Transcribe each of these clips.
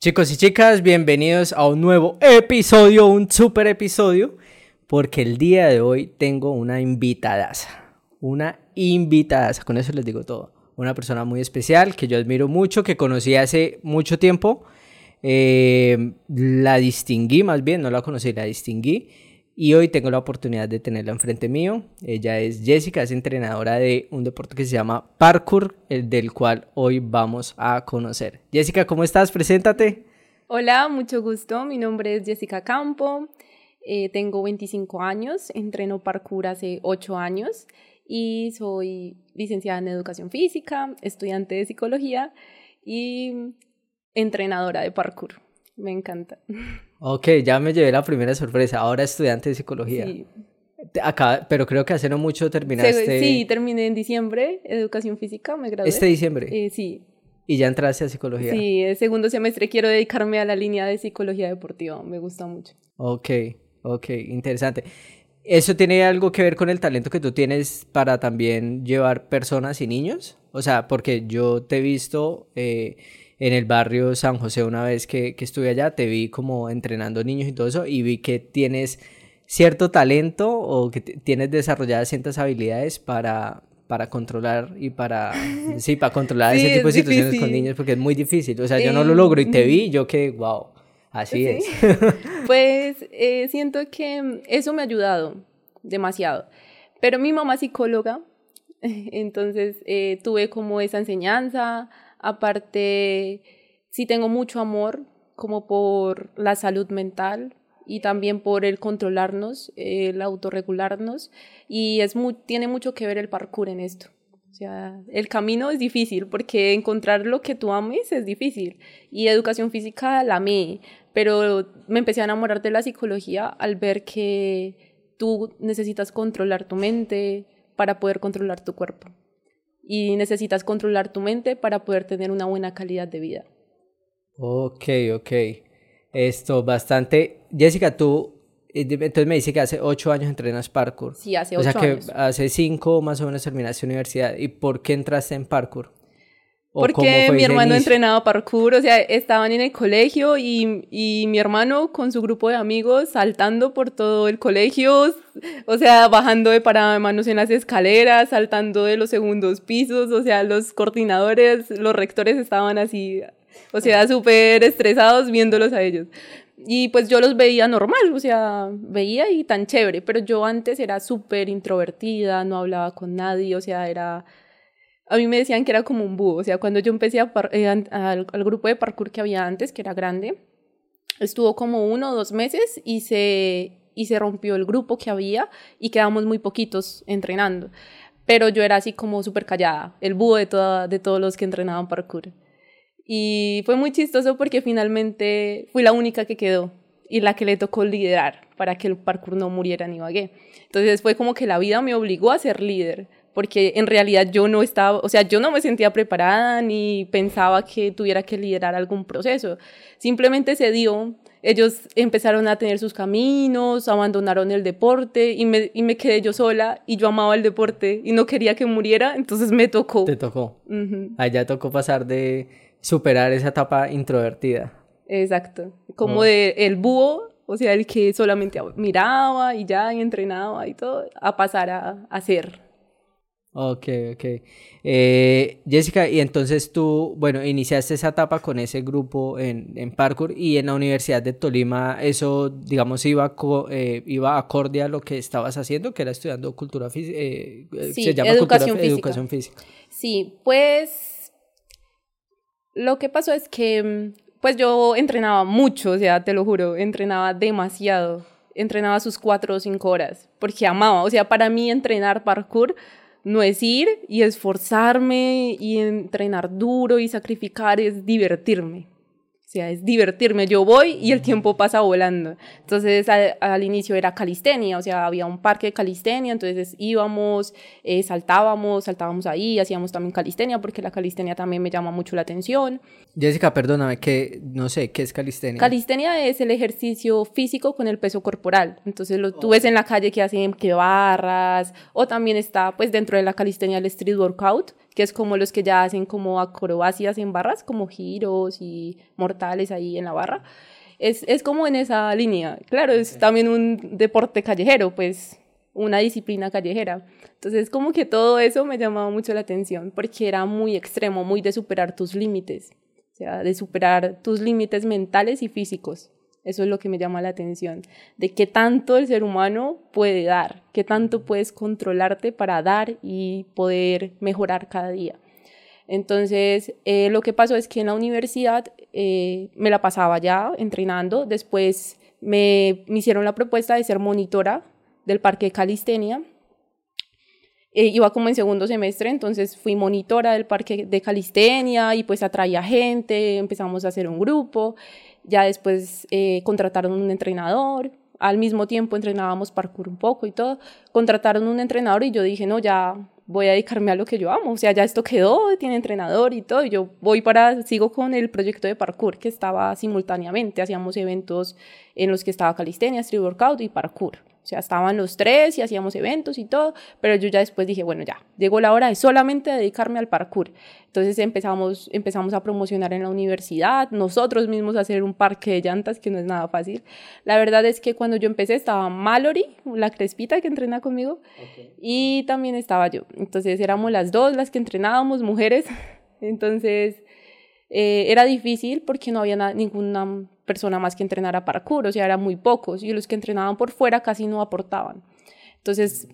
Chicos y chicas, bienvenidos a un nuevo episodio, un super episodio, porque el día de hoy tengo una invitadaza, una invitadaza, con eso les digo todo, una persona muy especial que yo admiro mucho, que conocí hace mucho tiempo, eh, la distinguí más bien, no la conocí, la distinguí, y hoy tengo la oportunidad de tenerla enfrente mío. Ella es Jessica, es entrenadora de un deporte que se llama parkour, el del cual hoy vamos a conocer. Jessica, ¿cómo estás? Preséntate. Hola, mucho gusto. Mi nombre es Jessica Campo. Eh, tengo 25 años, entreno parkour hace 8 años y soy licenciada en educación física, estudiante de psicología y entrenadora de parkour. Me encanta. Ok, ya me llevé la primera sorpresa. Ahora estudiante de psicología. Sí. Acá, pero creo que hace no mucho terminaste. Sí, terminé en diciembre, educación física, me gradué. ¿Este diciembre? Eh, sí. ¿Y ya entraste a psicología? Sí, el segundo semestre quiero dedicarme a la línea de psicología deportiva, me gusta mucho. Ok, ok, interesante. ¿Eso tiene algo que ver con el talento que tú tienes para también llevar personas y niños? O sea, porque yo te he visto eh, en el barrio San José una vez que, que estuve allá, te vi como entrenando niños y todo eso y vi que tienes cierto talento o que tienes desarrolladas ciertas habilidades para, para controlar y para, sí, para controlar ese tipo de situaciones con niños porque es muy difícil. O sea, yo no lo logro y te vi yo que, wow, así es. pues eh, siento que eso me ha ayudado demasiado. Pero mi mamá es psicóloga, entonces eh, tuve como esa enseñanza Aparte, sí tengo mucho amor como por la salud mental y también por el controlarnos, el autorregularnos y es muy, tiene mucho que ver el parkour en esto. O sea, el camino es difícil porque encontrar lo que tú ames es difícil y educación física la amé, pero me empecé a enamorar de la psicología al ver que tú necesitas controlar tu mente para poder controlar tu cuerpo y necesitas controlar tu mente para poder tener una buena calidad de vida. Ok, ok. Esto bastante. Jessica, tú, eh, entonces me dice que hace ocho años entrenas parkour. Sí, hace ocho años. O sea que hace cinco más o menos terminaste universidad. ¿Y por qué entraste en parkour? Porque mi hermano entrenaba parkour, o sea, estaban en el colegio y, y, mi hermano con su grupo de amigos saltando por todo el colegio, o sea, bajando de manos en las escaleras, saltando de los segundos pisos, o sea, los coordinadores, los rectores estaban así, o sea, súper estresados viéndolos a ellos. Y pues yo los veía normal, o sea, veía y tan chévere, pero yo antes era súper introvertida, no hablaba con nadie, o sea, era a mí me decían que era como un búho. O sea, cuando yo empecé a eh, al, grupo de parkour que había antes, que era grande, estuvo como uno o dos meses y se, y se rompió el grupo que había y quedamos muy poquitos entrenando. Pero yo era así como súper callada, el búho de, toda, de todos los que entrenaban parkour. Y fue muy chistoso porque finalmente fui la única que quedó y la que le tocó liderar para que el parkour no muriera ni vagué. Entonces fue como que la vida me obligó a ser líder porque en realidad yo no estaba, o sea, yo no me sentía preparada ni pensaba que tuviera que liderar algún proceso. Simplemente se dio, ellos empezaron a tener sus caminos, abandonaron el deporte y me, y me quedé yo sola y yo amaba el deporte y no quería que muriera, entonces me tocó. Te tocó. Allá tocó pasar de superar esa etapa introvertida. Exacto, como de el búho o sea, el que solamente miraba y ya y entrenaba y todo, a pasar a hacer. Ok, ok. Eh, Jessica, y entonces tú, bueno, iniciaste esa etapa con ese grupo en, en parkour y en la Universidad de Tolima, eso, digamos, iba, eh, iba acorde a lo que estabas haciendo, que era estudiando cultura física, eh, sí, se llama educación, física. educación física. Sí, pues lo que pasó es que, pues yo entrenaba mucho, o sea, te lo juro, entrenaba demasiado, entrenaba sus cuatro o cinco horas, porque amaba, o sea, para mí entrenar parkour no es ir y esforzarme y entrenar duro y sacrificar, es divertirme. O sea, es divertirme. Yo voy y el tiempo pasa volando. Entonces, al, inicio era calistenia, o sea, había un parque de calistenia, entonces íbamos, eh, saltábamos, saltábamos ahí, hacíamos también calistenia, porque la calistenia también me llama mucho la atención. Jessica, perdóname, que no sé, ¿qué es calistenia? Calistenia es el ejercicio físico con el peso corporal. Entonces, lo, tú ves en la calle que hacen que barras, o también está, pues, dentro de la calistenia el street workout, que es como los que ya hacen como acrobacias en barras, como giros y mortales ahí en la barra. Es, es como en esa línea. Claro, es también un deporte callejero, pues una disciplina callejera. Entonces, como que todo eso me llamaba mucho la atención, porque era muy extremo, muy de superar tus límites, o sea, de superar tus límites mentales y físicos. Eso es lo que me llama la atención, de qué tanto el ser humano puede dar, qué tanto puedes controlarte para dar y poder mejorar cada día. Entonces, eh, lo que pasó es que en la universidad eh, me la pasaba ya entrenando, después me, me hicieron la propuesta de ser monitora del Parque de Calistenia. Eh, iba como en segundo semestre, entonces fui monitora del Parque de Calistenia y pues atraía gente, empezamos a hacer un grupo, ya después eh, contrataron un entrenador, al mismo tiempo entrenábamos parkour un poco y todo, contrataron un entrenador y yo dije, no, ya voy a dedicarme a lo que yo amo, o sea, ya esto quedó, tiene entrenador y todo, y yo voy para, sigo con el proyecto de parkour que estaba simultáneamente, hacíamos eventos en los que estaba calistenia, street workout y parkour. O sea, estaban los tres y hacíamos eventos y todo, pero yo ya después dije, bueno, ya, llegó la hora de solamente dedicarme al parkour. Entonces empezamos, empezamos a promocionar en la universidad, nosotros mismos a hacer un parque de llantas, que no es nada fácil. La verdad es que cuando yo empecé estaba Mallory, la crespita que entrena conmigo, y también estaba yo. Entonces éramos las dos las que entrenábamos, mujeres. Entonces eh, era difícil porque no había ninguna persona más que entrenara parkour, o sea, eran muy pocos y los que entrenaban por fuera casi no aportaban. Entonces,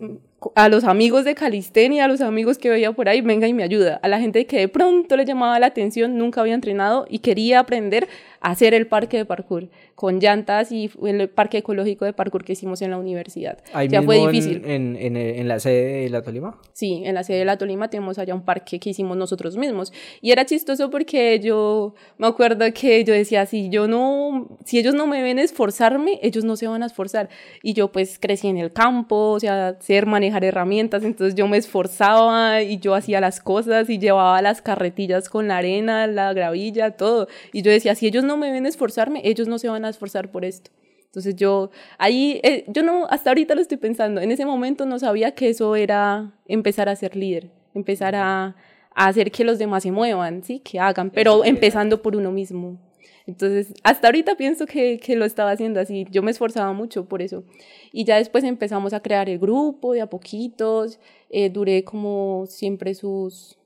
a los amigos de calistenia, a los amigos que veía por ahí, venga y me ayuda. A la gente que de pronto le llamaba la atención, nunca había entrenado y quería aprender hacer el parque de parkour con llantas y el parque ecológico de parkour que hicimos en la universidad. Ahí ya fue difícil. En, en, en, la sede de la Tolima? Sí, en la sede de la Tolima tenemos allá un parque que hicimos nosotros mismos. Y era chistoso porque yo me acuerdo que yo decía, si yo no, si ellos no me ven esforzarme, ellos no se van a esforzar. Y yo pues crecí en el campo, o sea, ser manejar herramientas, entonces yo me esforzaba y yo hacía las cosas y llevaba las carretillas con la arena, la gravilla, todo. Y yo decía, si ellos no me ven esforzarme, ellos no se van a esforzar por esto. Entonces yo, ahí, eh, yo no, hasta ahorita lo estoy pensando, en ese momento no sabía que eso era empezar a ser líder, empezar a, a hacer que los demás se muevan, ¿sí? Que hagan, pero empezando por uno mismo. Entonces, hasta ahorita pienso que, que, lo estaba haciendo así. Yo me esforzaba mucho por eso. Y ya después empezamos a crear el grupo de a poquitos. Eh, duré como siempre sus,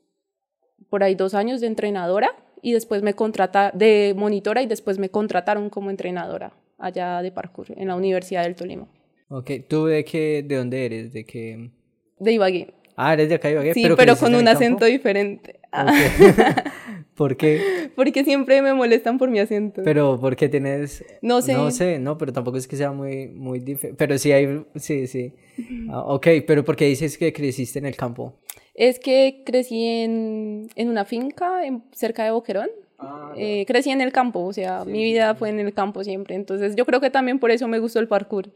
por ahí dos años de entrenadora y después me contrata de monitora y después me contrataron como entrenadora allá de parkour en la Universidad del Tolima. Ok, ¿tú de qué, de dónde eres? ¿De qué? De Ibagué. Ah, eres de acá de Ibagué. Sí, pero, con un acento diferente. ¿Por qué? Porque siempre me molestan por mi acento. Pero ¿por qué tienes...? No sé. No sé, no, pero tampoco es que sea muy, muy diferente. Pero sí hay, sí, sí. Ah, ok, pero ¿por qué dices que creciste en el campo? Es que crecí en, en una finca en, cerca de Boquerón. Ah, eh, crecí en el campo, o sea, mi vida fue en el campo siempre. Entonces yo creo que también por eso me gustó el parkour.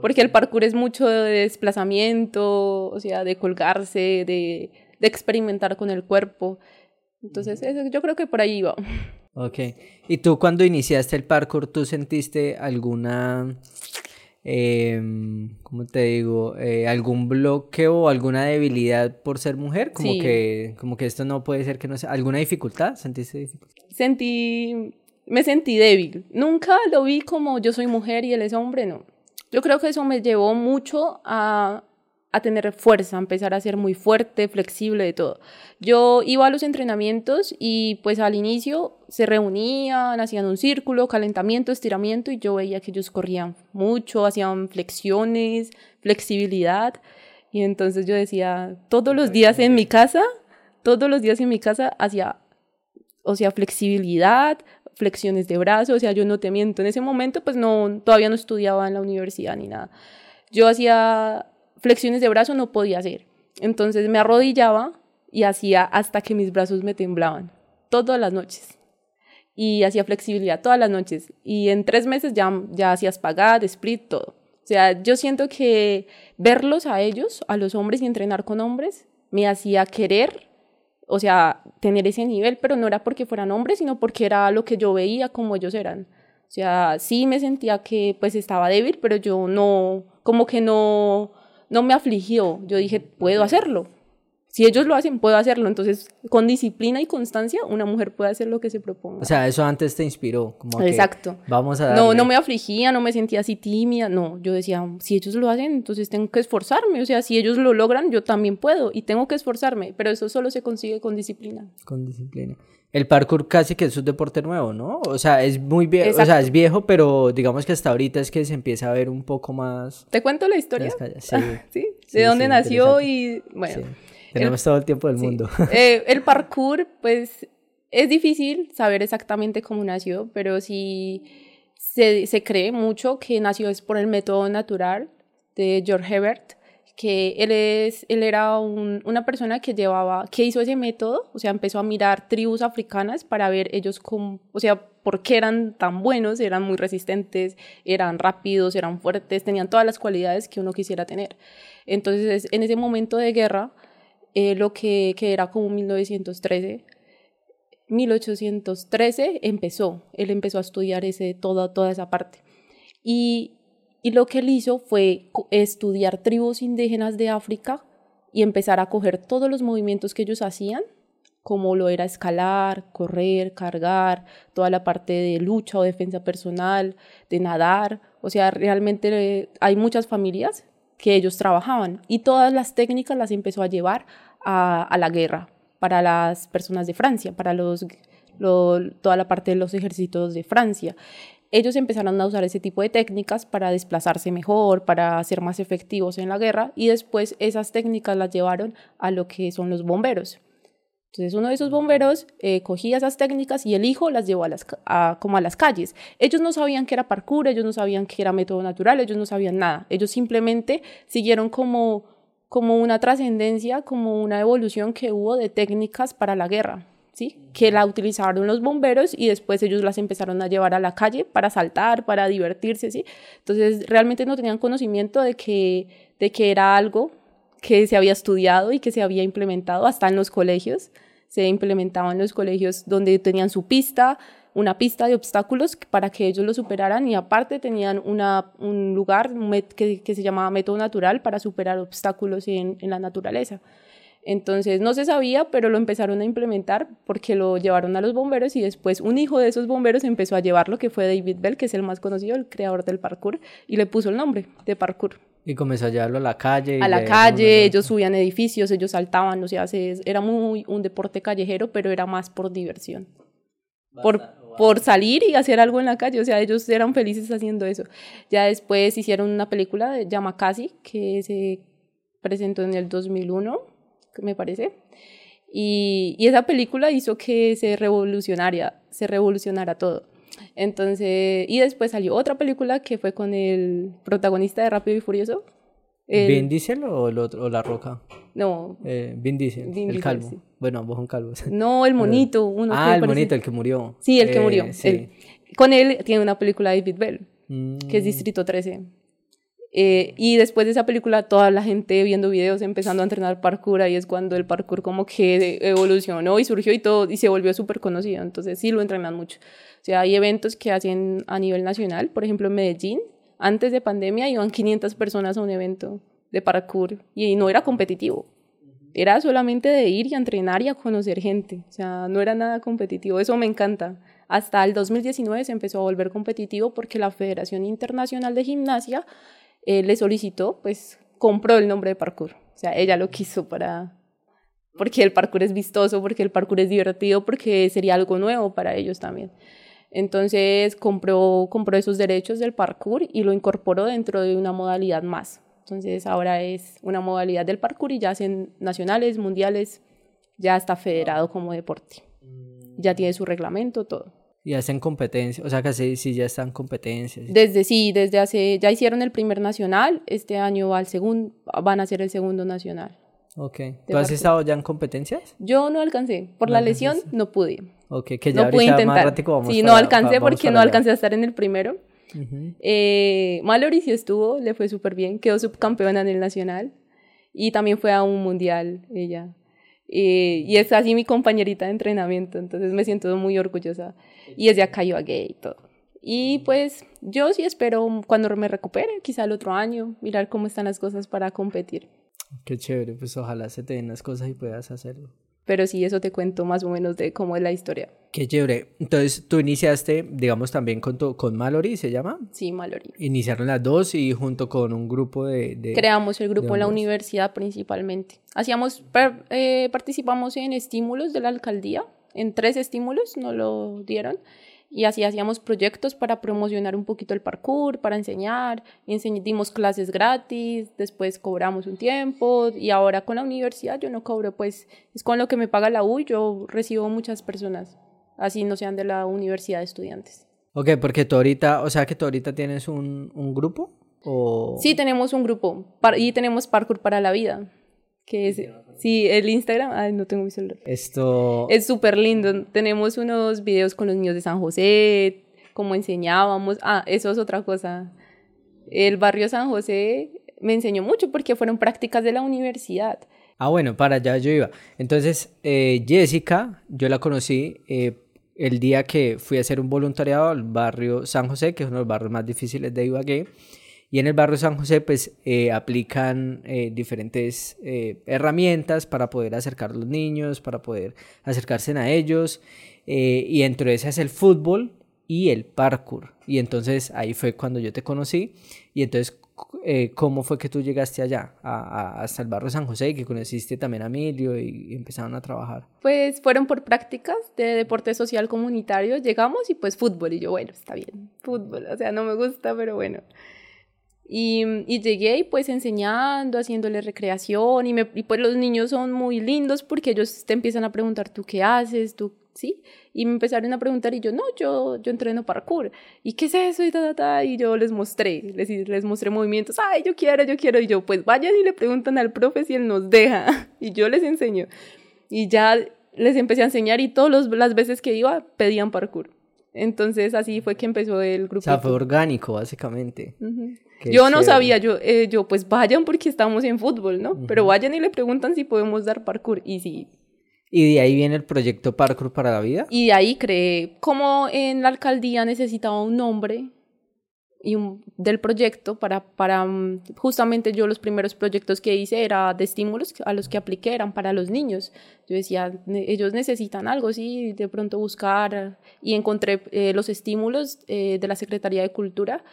Porque el parkour es mucho de desplazamiento, o sea, de colgarse, de, de experimentar con el cuerpo. Entonces eso, yo creo que por ahí iba. Ok. ¿Y tú cuando iniciaste el parkour, tú sentiste alguna eh, ¿cómo te digo? Eh, algún bloqueo o alguna debilidad por ser mujer, como que, como que esto no puede ser que no sea, ¿alguna dificultad? ¿Sentiste dificultad? Sentí, me sentí débil. Nunca lo vi como yo soy mujer y él es hombre, no. Yo creo que eso me llevó mucho a, a tener fuerza, a empezar a ser muy fuerte, flexible de todo. Yo iba a los entrenamientos y pues al inicio se reunían, hacían un círculo, calentamiento, estiramiento y yo veía que ellos corrían mucho, hacían flexiones, flexibilidad y entonces yo decía, todos los días en mi casa, todos los días en mi casa hacía, o sea, flexibilidad, flexiones de brazos, o sea, yo no te miento, en ese momento pues no, todavía no estudiaba en la universidad ni nada. Yo hacía flexiones de brazo no podía hacer. Entonces me arrodillaba y hacía hasta que mis brazos me temblaban, todas las noches. Y hacía flexibilidad todas las noches. Y en tres meses ya, ya hacía espagat, split, todo. O sea, yo siento que verlos a ellos, a los hombres y entrenar con hombres, me hacía querer, o sea, tener ese nivel, pero no era porque fueran hombres, sino porque era lo que yo veía como ellos eran. O sea, sí me sentía que pues estaba débil, pero yo no, como que no, no me afligió. Yo dije, puedo hacerlo. Si ellos lo hacen, puedo hacerlo. Entonces, con disciplina y constancia, una mujer puede hacer lo que se proponga. O sea, eso antes te inspiró. Como Exacto. vamos a No, no me afligía, no me sentía así tímida. No, yo decía, si ellos lo hacen, entonces tengo que esforzarme. O sea, si ellos lo logran, yo también puedo y tengo que esforzarme. Pero eso solo se consigue con disciplina. Con disciplina. El parkour casi que es un deporte nuevo, ¿no? O sea, es muy viejo, o sea, es viejo, pero digamos que hasta ahorita es que se empieza a ver un poco más... ¿Te cuento la historia? Sí. ¿Sí? ¿De dónde nació y bueno... Tenemos todo el tiempo del mundo. Eh, el parkour, pues, es difícil saber exactamente cómo nació, pero sí se, se cree mucho que nació es por el método natural de George Hebert, que él, es, él era una persona que llevaba, que hizo ese método, o sea, empezó a mirar tribus africanas para ver ellos cómo, o sea, por qué eran tan buenos, eran muy resistentes, eran rápidos, eran fuertes, tenían todas las cualidades que uno quisiera tener. Entonces, en ese momento de guerra, eh, lo que, que era como 1913, 1813 empezó, él empezó a estudiar ese, toda, toda esa parte. Y y lo que él hizo fue estudiar tribus indígenas de África y empezar a coger todos los movimientos que ellos hacían, como lo era escalar, correr, cargar, toda la parte de lucha o defensa personal, de nadar. O sea, realmente eh, hay muchas familias que ellos trabajaban y todas las técnicas las empezó a llevar a, la guerra para las personas de Francia, para los, toda la parte de los ejércitos de Francia ellos empezaron a usar ese tipo de técnicas para desplazarse mejor, para ser más efectivos en la guerra y después esas técnicas las llevaron a lo que son los bomberos. Entonces uno de esos bomberos eh, cogía esas técnicas y el hijo las llevó a las, como a las calles. Ellos no sabían que era parkour, ellos no sabían que era método natural, ellos no sabían nada. Ellos simplemente siguieron como, como una trascendencia, como una evolución que hubo de técnicas para la guerra. ¿Sí? que la utilizaron los bomberos y después ellos las empezaron a llevar a la calle para saltar, para divertirse. ¿sí? Entonces realmente no tenían conocimiento de que, de que era algo que se había estudiado y que se había implementado hasta en los colegios. Se implementaba en los colegios donde tenían su pista, una pista de obstáculos para que ellos lo superaran y aparte tenían una, un lugar que, que, se llamaba método natural para superar obstáculos en, en la naturaleza. Entonces no se sabía, pero lo empezaron a implementar porque lo llevaron a los bomberos y después un hijo de esos bomberos empezó a llevarlo, que fue David Bell, que es el más conocido, el creador del parkour, y le puso el nombre de parkour. Y comenzó a llevarlo a la calle. A la calle, ellos subían edificios, ellos saltaban, o sea, era muy un deporte callejero, pero era más por diversión. por, por salir y hacer algo en la calle, o sea, ellos eran felices haciendo eso. Ya después hicieron una película de Yamakasi que se presentó en el 2001 me parece. Y, y, esa película hizo que se revolucionara, se revolucionara todo. Entonces, y después salió otra película que fue con el protagonista de Rápido y Furioso. ¿Vin Diesel o, el otro, o La Roca? No. Eh, Vin Diesel, el calvo. Bueno, vos son calvos. No, el monito. Uno ah, el monito, el que murió. Sí, el que murió. Eh, con él tiene una película de David Bell, que es mm. Distrito 13. Eh, y después de esa película, toda la gente viendo videos, empezando a entrenar parkour, ahí es cuando el parkour como que evolucionó y surgió y todo, y se volvió súper conocido. Entonces sí lo entrenan mucho. O sea, hay eventos que hacen a nivel nacional, por ejemplo en Medellín, antes de pandemia iban 500 personas a un evento de parkour y no era competitivo. Era solamente de ir y entrenar y a conocer gente. O sea, no era nada competitivo. Eso me encanta. Hasta el 2019 se empezó a volver competitivo porque la Federación Internacional de Gimnasia eh, le solicitó, pues compró el nombre de parkour. O sea, ella lo quiso para... Porque el parkour es vistoso, porque el parkour es divertido, porque sería algo nuevo para ellos también. Entonces compró, compró esos derechos del parkour y lo incorporó dentro de una modalidad más. Entonces ahora es una modalidad del parkour y ya hacen nacionales, mundiales, ya está federado como deporte. Ya tiene su reglamento, todo. Y hacen competencias, o sea que sí, ya están competencias. Desde sí, desde hace, ya hicieron el primer nacional, este año va al segundo, van a hacer el segundo nacional. Ok. ¿Tú has estado ya en competencias? Yo no alcancé, por la lesión no pude. Ok, que ya no pude intentar. Más sí, no alcancé porque no alcancé a estar en el primero. eh, Mallory sí estuvo, le fue súper bien, quedó subcampeona en el nacional y también fue a un mundial ella. Eh, y es así mi compañerita de entrenamiento, entonces me siento muy orgullosa. Y es de acá gay y todo. Y pues yo sí espero cuando me recupere, quizá el otro año, mirar cómo están las cosas para competir. Qué chévere, pues ojalá se te den las cosas y puedas hacerlo. Pero sí, eso te cuento más o menos de cómo es la historia. Qué chévere. Entonces, tú iniciaste, digamos, también con, tu, con Mallory, ¿se llama? Sí, Mallory. Iniciaron las dos y junto con un grupo de... Creamos el grupo en la universidad principalmente. Hacíamos, eh, participamos en estímulos de la alcaldía, en tres estímulos nos lo dieron. Y así hacíamos proyectos para promocionar un poquito el parkour, para enseñar, dimos clases gratis, después cobramos un tiempo. Y ahora con la universidad yo no cobro, pues es con lo que me paga la U, yo recibo muchas personas, así no sean de la universidad de estudiantes. Ok, porque tú ahorita, o sea que tú ahorita tienes un, un grupo o... Sí, tenemos un grupo y tenemos parkour para la vida que es, sí, el Instagram, ay, no tengo mi celular. Esto... Es súper lindo, tenemos unos videos con los niños de San José, cómo enseñábamos, ah, eso es otra cosa. El barrio San José me enseñó mucho porque fueron prácticas de la universidad. Ah, bueno, para allá yo iba. Entonces, eh, Jessica, yo la conocí eh, el día que fui a hacer un voluntariado al barrio San José, que es uno de los barrios más difíciles de Ibagué. Y en el barrio San José, pues eh, aplican eh, diferentes eh, herramientas para poder acercar a los niños, para poder acercarse a ellos. y entre esas el fútbol y el parkour. Y entonces ahí fue cuando yo te conocí. Y entonces, ¿cómo fue que tú llegaste allá, hasta el barrio San José, y que conociste también a Emilio y, empezaron a trabajar? Pues fueron por prácticas de deporte social comunitario. Llegamos y pues fútbol. Y yo, bueno, está bien, fútbol. O sea, no me gusta, pero bueno. Y, y, llegué pues enseñando, haciéndole recreación y, me, y pues los niños son muy lindos porque ellos te empiezan a preguntar tú qué haces, tú, ¿sí? Y me empezaron a preguntar y yo, no, yo, yo entreno parkour. ¿Y qué es eso? Y, ta, ta, ta. y yo les mostré, les, les mostré movimientos, ay, yo quiero, yo quiero. Y yo, pues vayan y le preguntan al profe si él nos deja. Y yo les enseño. Y ya les empecé a enseñar y todas las veces que iba pedían parkour. Entonces así fue que empezó el grupo. O sea, fue orgánico, básicamente. Yo no sabía, yo, eh, yo pues vayan porque estamos en fútbol, ¿no? Pero vayan y le preguntan si podemos dar parkour. Y sí. Y de ahí viene el proyecto Parkour para la Vida. Y de ahí creé, como en la alcaldía necesitaba un nombre, y del proyecto para, para mm, justamente yo los primeros proyectos que hice era de estímulos a los que apliqué eran para los niños yo decía ellos necesitan algo sí de pronto buscar y encontré eh, los estímulos eh, de la Secretaría de Cultura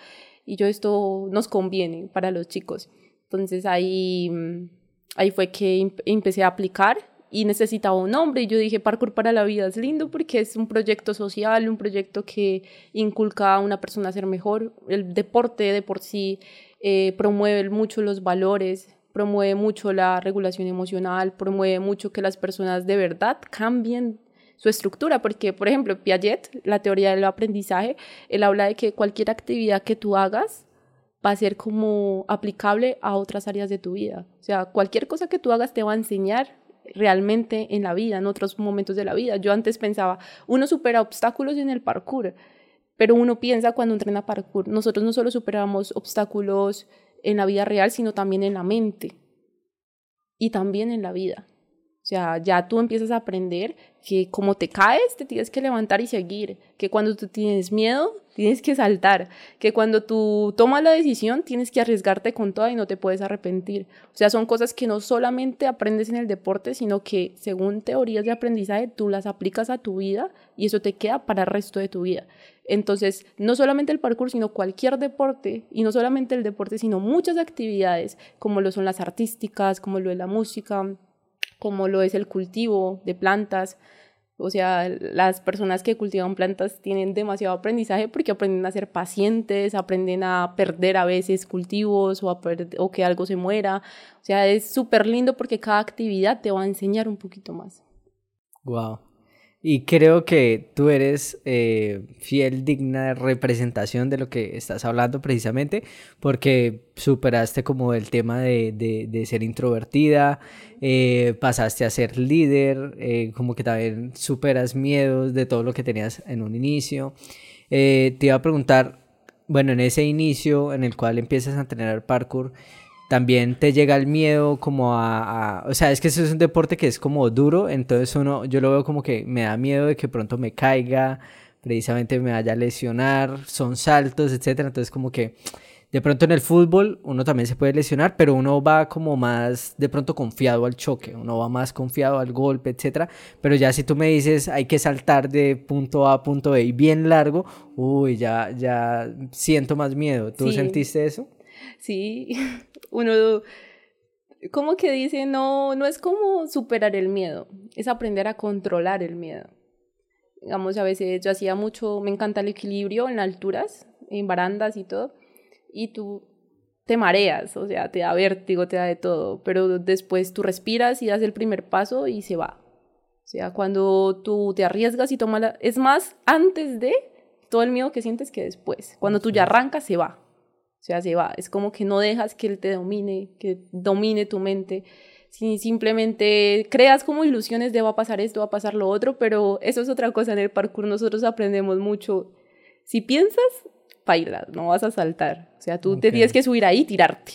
y yo esto nos conviene para los chicos entonces ahí mm, ahí fue que empecé a aplicar y necesitaba un nombre y yo dije Parkour para la vida es lindo porque es un proyecto social, un proyecto que inculca a una persona a ser mejor. El deporte de por sí eh, promueve mucho los valores, promueve mucho la regulación emocional, promueve mucho que las personas de verdad cambien su estructura, porque por ejemplo Piaget, la teoría del aprendizaje, él habla de que cualquier actividad que tú hagas va a ser como aplicable a otras áreas de tu vida. O sea, cualquier cosa que tú hagas te va a enseñar realmente en la vida, en otros momentos de la vida. Yo antes pensaba, uno supera obstáculos en el parkour, pero uno piensa cuando entrena parkour, nosotros no solo superamos obstáculos en la vida real, sino también en la mente y también en la vida. Sea, ya tú empiezas a aprender que como te caes, te tienes que levantar y seguir, que cuando tú tienes miedo, tienes que saltar, que cuando tú tomas la decisión, tienes que arriesgarte con toda y no te puedes arrepentir. O sea, son cosas que no solamente aprendes en el deporte, sino que según teorías de aprendizaje, tú las aplicas a tu vida y eso te queda para el resto de tu vida. Entonces, no solamente el parkour, sino cualquier deporte, y no solamente el deporte, sino muchas actividades, como lo son las artísticas, como lo es la música, como lo es el cultivo de plantas. O sea, las personas que cultivan plantas tienen demasiado aprendizaje porque aprenden a ser pacientes, aprenden a perder a veces cultivos o, o que algo se muera. O sea, es súper lindo porque cada actividad te va a enseñar un poquito más. Wow. Y creo que tú eres eh, fiel, digna representación de lo que estás hablando precisamente, porque superaste como el tema de, de, ser introvertida, eh, pasaste a ser líder, eh, como que también superas miedos de todo lo que tenías en un inicio. te iba a preguntar, bueno, en ese inicio en el cual empiezas a entrenar parkour, también te llega el miedo como a, O sea, es que eso es un deporte que es como duro, entonces uno, yo lo veo como que me da miedo de que pronto me caiga, precisamente me vaya a lesionar, son saltos, etcétera, entonces como que de pronto en el fútbol uno también se puede lesionar, pero uno va como más de pronto confiado al choque, uno va más confiado al golpe, etcétera. Pero ya si tú me dices hay que saltar de punto A a punto B y bien largo, uy, ya, ya siento más miedo. ¿Tú sentiste eso? Sí, uno como que dice, no, no es como superar el miedo, es aprender a controlar el miedo. Digamos, a veces yo hacía mucho, me encanta el equilibrio en alturas, en barandas y todo, y tú te mareas, o sea, te da vértigo, te da de todo, pero después tú respiras y das el primer paso y se va. O sea, cuando tú te arriesgas y tomas la... Es más, antes de todo el miedo que sientes que después. Cuando tú ya arrancas, se va. O sea, se va. Es como que no dejas que él te domine, que domine tu mente. Si simplemente creas como ilusiones de va a pasar esto, va a pasar lo otro, pero eso es otra cosa en el parkour. Nosotros aprendemos mucho. Si piensas, bailas, no vas a saltar. O sea, tú te tienes que subir ahí y tirarte.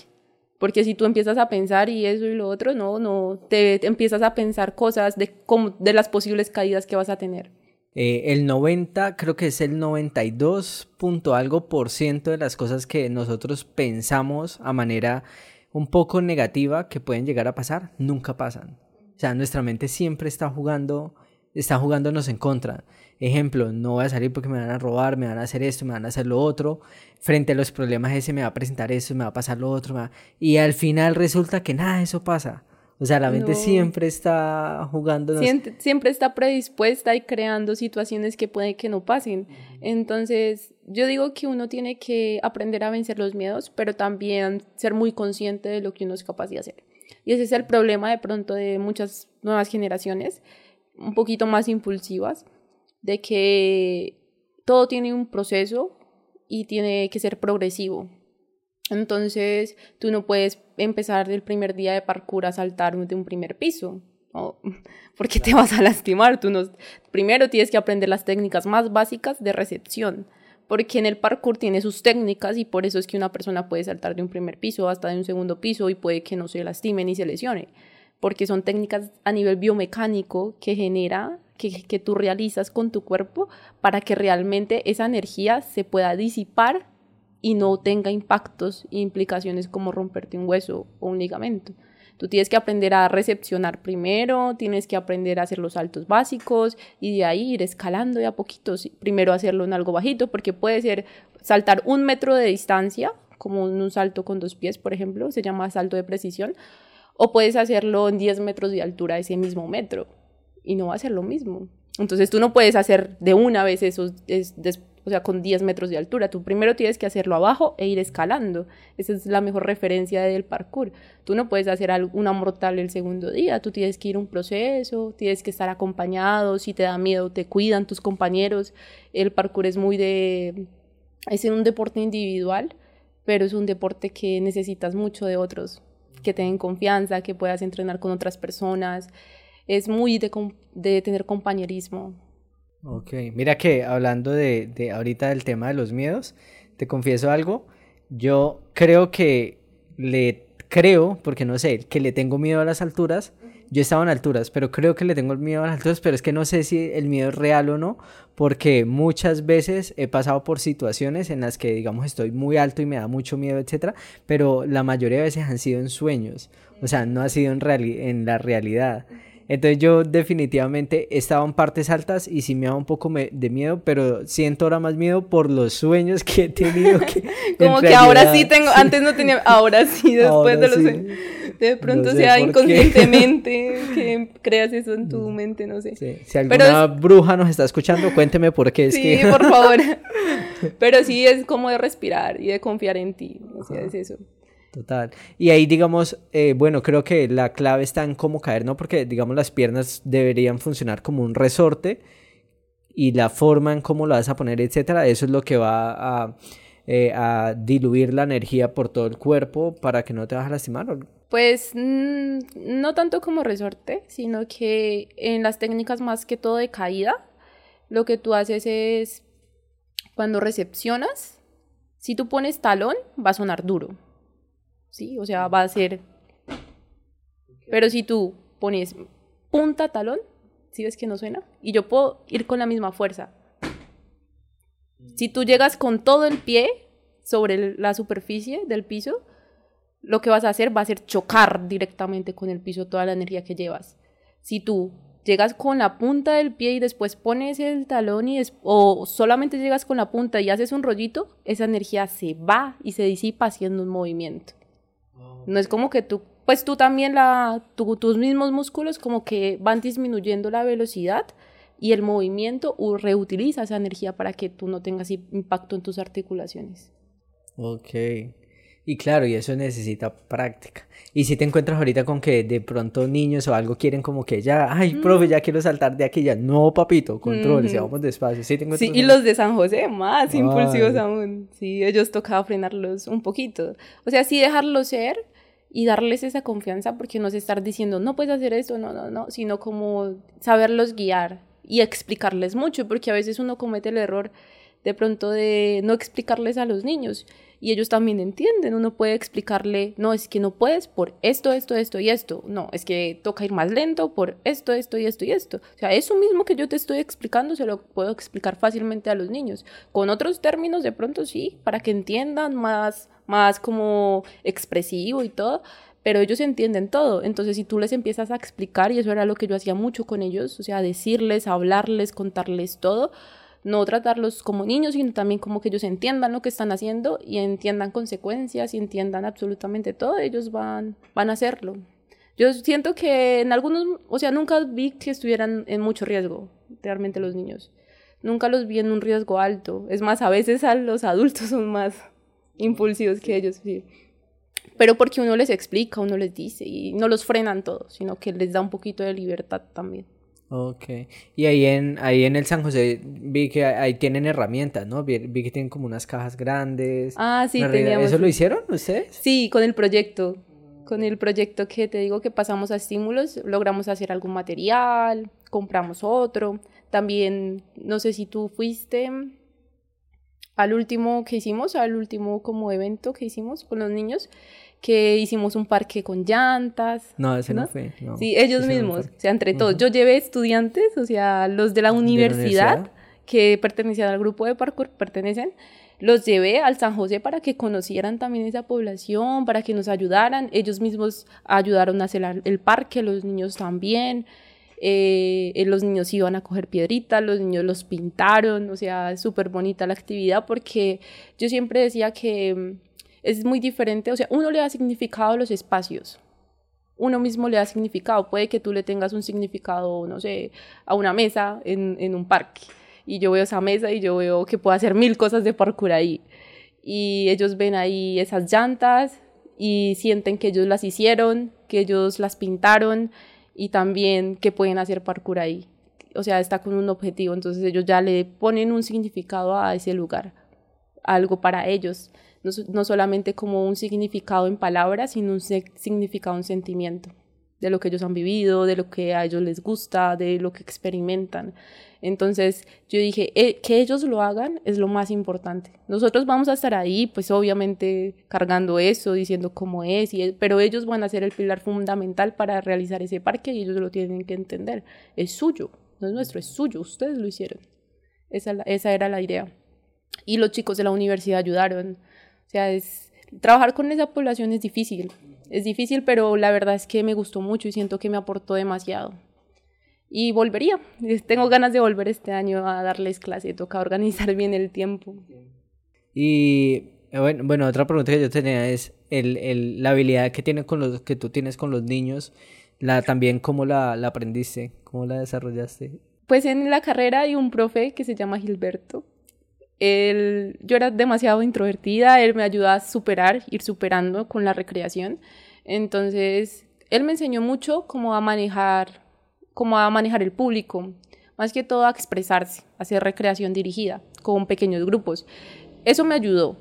Porque si tú empiezas a pensar y eso y lo otro, no, no, te, empiezas a pensar cosas de, de las posibles caídas que vas a tener. Eh, el 90, creo que es el 92 punto algo por ciento de las cosas que nosotros pensamos a manera un poco negativa que pueden llegar a pasar, nunca pasan. O sea, nuestra mente siempre está jugando, está jugándonos en contra. Ejemplo, no voy a salir porque me van a robar, me van a hacer esto, me van a hacer lo otro. Frente a los problemas ese me va a presentar eso, me va a pasar lo otro. Y al final resulta que nada de eso pasa. O sea, la mente siempre está jugando. Siempre, está predispuesta y creando situaciones que puede que no pasen. Entonces, yo digo que uno tiene que aprender a vencer los miedos, pero también ser muy consciente de lo que uno es capaz de hacer. Y ese es el problema de pronto de muchas nuevas generaciones, un poquito más impulsivas, de que todo tiene un proceso y tiene que ser progresivo. Entonces, tú no puedes empezar del primer día de parkour a saltar de un primer piso, porque te vas a lastimar. Tú no, primero tienes que aprender las técnicas más básicas de recepción, porque en el parkour tiene sus técnicas y por eso es que una persona puede saltar de un primer piso hasta de un segundo piso y puede que no se lastime ni se lesione, porque son técnicas a nivel biomecánico que genera que, que tú realizas con tu cuerpo para que realmente esa energía se pueda disipar y no tenga impactos e implicaciones como romperte un hueso o un ligamento. Tú tienes que aprender a recepcionar primero, tienes que aprender a hacer los saltos básicos y de ahí ir escalando de a poquitos. Primero hacerlo en algo bajito, porque puede ser saltar un metro de distancia, como en un salto con dos pies, por ejemplo, se llama salto de precisión, o puedes hacerlo en 10 metros de altura, ese mismo metro, y no va a ser lo mismo. Entonces tú no puedes hacer de una vez eso es, o sea, con 10 metros de altura. Tú primero tienes que hacerlo abajo e ir escalando. Esa es la mejor referencia del parkour. Tú no puedes hacer una mortal el segundo día, tú tienes que ir un proceso, tienes que estar acompañado, si te da miedo te cuidan tus compañeros. El parkour es muy de... es un deporte individual, pero es un deporte que necesitas mucho de otros, que te confianza, que puedas entrenar con otras personas. Es muy de tener compañerismo Ok, mira que hablando de, de ahorita del tema de los miedos, te confieso algo, yo creo que le creo, porque no sé, que le tengo miedo a las alturas. Yo estaba en alturas, pero creo que le tengo el miedo a las alturas, pero es que no sé si el miedo es real o no, porque muchas veces he pasado por situaciones en las que, digamos, estoy muy alto y me da mucho miedo, etcétera, pero la mayoría de veces han sido en sueños, o sea, no ha sido en, en la realidad. Entonces yo definitivamente estaba en partes altas y sí me daba un poco de miedo, pero siento ahora más miedo por los sueños que he tenido. Que, Como que ahora sí tengo, antes no tenía, ahora sí, después de los sueños. De pronto sea inconscientemente que creas eso en tu mente, no sé. Si alguna bruja nos está escuchando, cuénteme por qué. Es sí, por favor. Pero sí es como de respirar y de confiar en ti, o sea, es eso. Total. Y ahí, digamos, eh, bueno, creo que la clave está en cómo caer, ¿no? Porque, digamos, las piernas deberían funcionar como un resorte y la forma en cómo lo vas a poner, etcétera, eso es lo que va a, eh, a diluir la energía por todo el cuerpo para que no te vas a lastimar. Pues mm, no tanto como resorte, sino que en las técnicas más que todo de caída, lo que tú haces es cuando recepcionas, si tú pones talón, va a sonar duro ¿sí? O sea, va a ser... Pero si tú pones punta talón, ¿sí ves que no suena? Y yo puedo ir con la misma fuerza. Si tú llegas con todo el pie, sobre la superficie del piso, lo que vas a hacer va a ser chocar directamente con el piso toda la energía que llevas. Si tú llegas con la punta del pie y después pones el talón y o solamente llegas con la punta y haces un rollito, esa energía se va y se disipa haciendo un movimiento. No es como que tú, pues tú también la, tus mismos músculos como que van disminuyendo la velocidad y el movimiento reutiliza esa energía para que tú no tengas impacto en tus articulaciones. Ok. Y claro, y eso necesita práctica. Y si te encuentras ahorita con que de pronto niños o algo quieren como que ya, ay, profe, ya quiero saltar de aquí ya. No, papito, control, vamos despacio. Sí, sí y los de San José más impulsivos aún. Sí, ellos tocaba frenarlos un poquito. O sea, sí dejarlos ser y darles esa confianza porque no es estar diciendo, no puedes hacer esto, no, no, no, sino como saberlos guiar y explicarles mucho, porque a veces uno comete el error de pronto de no explicarles a los niños y ellos también entienden. Uno puede explicarle, no, es que no puedes por esto, esto, esto y esto. No, es que toca ir más lento por esto, esto y esto y esto. O sea, eso mismo que yo te estoy explicando se lo puedo explicar fácilmente a los niños. Con otros términos, de pronto sí, para que entiendan más, más como expresivo y todo. Pero ellos entienden todo. Entonces, si tú les empiezas a explicar, y eso era lo que yo hacía mucho con ellos, o sea, decirles, hablarles, contarles todo, no tratarlos como niños, sino también como que ellos entiendan lo que están haciendo y entiendan consecuencias y entiendan absolutamente todo, ellos van, van a hacerlo. Yo siento que en algunos, o sea, nunca vi que estuvieran en mucho riesgo, realmente los niños. Nunca los vi en un riesgo alto. Es más, a veces a los adultos son más impulsivos que ellos, sí. Pero porque uno les explica, uno les dice y no los frenan todos, sino que les da un poquito de libertad también. Ok. Y ahí en, ahí en el San José vi que ahí tienen herramientas, ¿no? Vi, que tienen como unas cajas grandes. Ah, sí, teníamos. ¿Eso lo hicieron ustedes? Sí, con el proyecto. Con el proyecto que te digo que pasamos a estímulos, logramos hacer algún material, compramos otro. También, no sé si tú fuiste al último que hicimos, al último como evento que hicimos con los niños que hicimos un parque con llantas. No, ese no, fue. Sí, ellos mismos, o sea, entre todos. Yo llevé estudiantes, o sea, los de la universidad, que pertenecían al grupo de parkour, pertenecen, los llevé al San José para que conocieran también esa población, para que nos ayudaran. Ellos mismos ayudaron a hacer el parque, los niños también. Eh, los niños iban a coger piedritas, los niños los pintaron, o sea, súper bonita la actividad porque yo siempre decía que es muy diferente, o sea, uno le da significado a los espacios, uno mismo le da significado, puede que tú le tengas un significado, no sé, a una mesa en, en un parque, y yo veo esa mesa y yo veo que puedo hacer mil cosas de parkour ahí, y ellos ven ahí esas llantas y sienten que ellos las hicieron, que ellos las pintaron, y también que pueden hacer parkour ahí. O sea, está con un objetivo, entonces ellos ya le ponen un significado a ese lugar, algo para ellos no, solamente como un significado en palabras, sino un significado en sentimiento de lo que ellos han vivido, de lo que a ellos les gusta, de lo que experimentan. Entonces yo dije, eh, que ellos lo hagan es lo más importante. Nosotros vamos a estar ahí, pues obviamente cargando eso, diciendo cómo es, y, pero ellos van a ser el pilar fundamental para realizar ese parque y ellos lo tienen que entender. Es suyo, no es nuestro, es suyo, ustedes lo hicieron. Esa, esa era la idea. Y los chicos de la universidad ayudaron. O sea, es, trabajar con esa población es difícil. Es difícil, pero la verdad es que me gustó mucho y siento que me aportó demasiado. Y volvería. Tengo ganas de volver este año a darles clase. Toca organizar bien el tiempo. Y eh, bueno, bueno otra pregunta que yo tenía es el, el, la habilidad que, tiene con los, que tú tienes con los niños. La, también cómo la, la aprendiste, cómo la desarrollaste. Pues en la carrera hay un profe que se llama Gilberto, él, yo era demasiado introvertida, él me ayudó a superar, ir superando con la recreación. Entonces, él me enseñó mucho cómo a manejar, cómo a manejar el público, más que todo a expresarse, a hacer recreación dirigida con pequeños grupos. Eso me ayudó,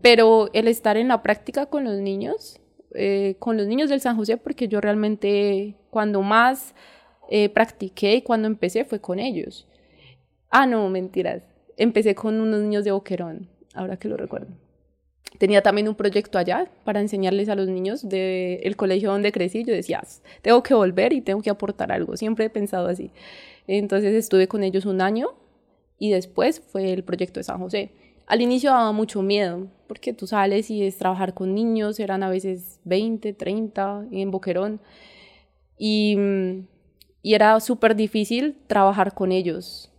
pero el estar en la práctica con los niños, eh, con los niños del San José, porque yo realmente cuando más eh, practiqué y cuando empecé fue con ellos. Ah, no, mentiras empecé con unos niños de Boquerón, ahora que lo recuerdo. Tenía también un proyecto allá para enseñarles a los niños del colegio donde crecí. Yo decía, tengo que volver y tengo que aportar algo. Siempre he pensado así. Entonces estuve con ellos un año y después fue el proyecto de San José. al inicio daba mucho miedo, porque tú sales y es trabajar con niños, eran a veces 20, 30 en Boquerón, y, y era súper difícil trabajar con ellos.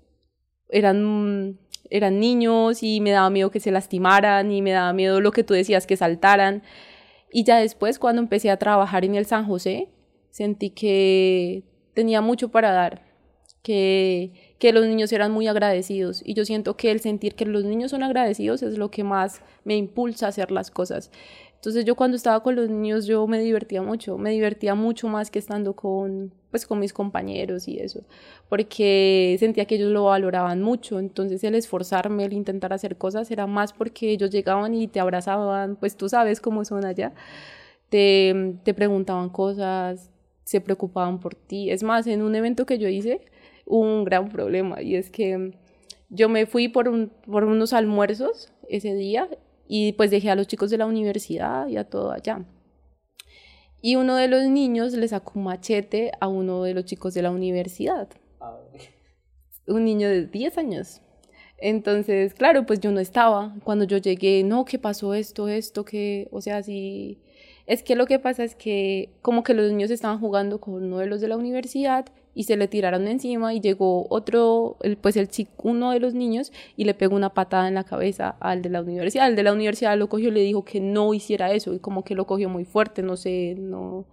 Eran, eran niños y me daba miedo que se lastimaran y me daba miedo lo que tú decías, que saltaran. Y ya después, cuando empecé a trabajar en el San José, sentí que tenía mucho para dar, que que los niños eran muy agradecidos y yo siento que el sentir que los niños son agradecidos es lo que más me impulsa a hacer las cosas. Entonces yo cuando estaba con los niños yo me divertía mucho, me divertía mucho más que estando con pues con mis compañeros y eso, porque sentía que ellos lo valoraban mucho, entonces el esforzarme, el intentar hacer cosas era más porque ellos llegaban y te abrazaban, pues tú sabes cómo son allá, te, te preguntaban cosas, se preocupaban por ti. Es más, en un evento que yo hice, un gran problema y es que yo me fui por, un, por unos almuerzos ese día y pues dejé a los chicos de la universidad y a todo allá. Y uno de los niños le sacó un machete a uno de los chicos de la universidad. Un niño de 10 años. Entonces, claro, pues yo no estaba. Cuando yo llegué, no, ¿qué pasó esto, esto, que, o sea, sí. Es que lo que pasa es que como que los niños estaban jugando con uno de los de la universidad y se le tiraron encima y llegó otro, el, pues el chico, uno de los niños y le pegó una patada en la cabeza al de la universidad. El de la universidad lo cogió y le dijo que no hiciera eso y como que lo cogió muy fuerte, no sé, no.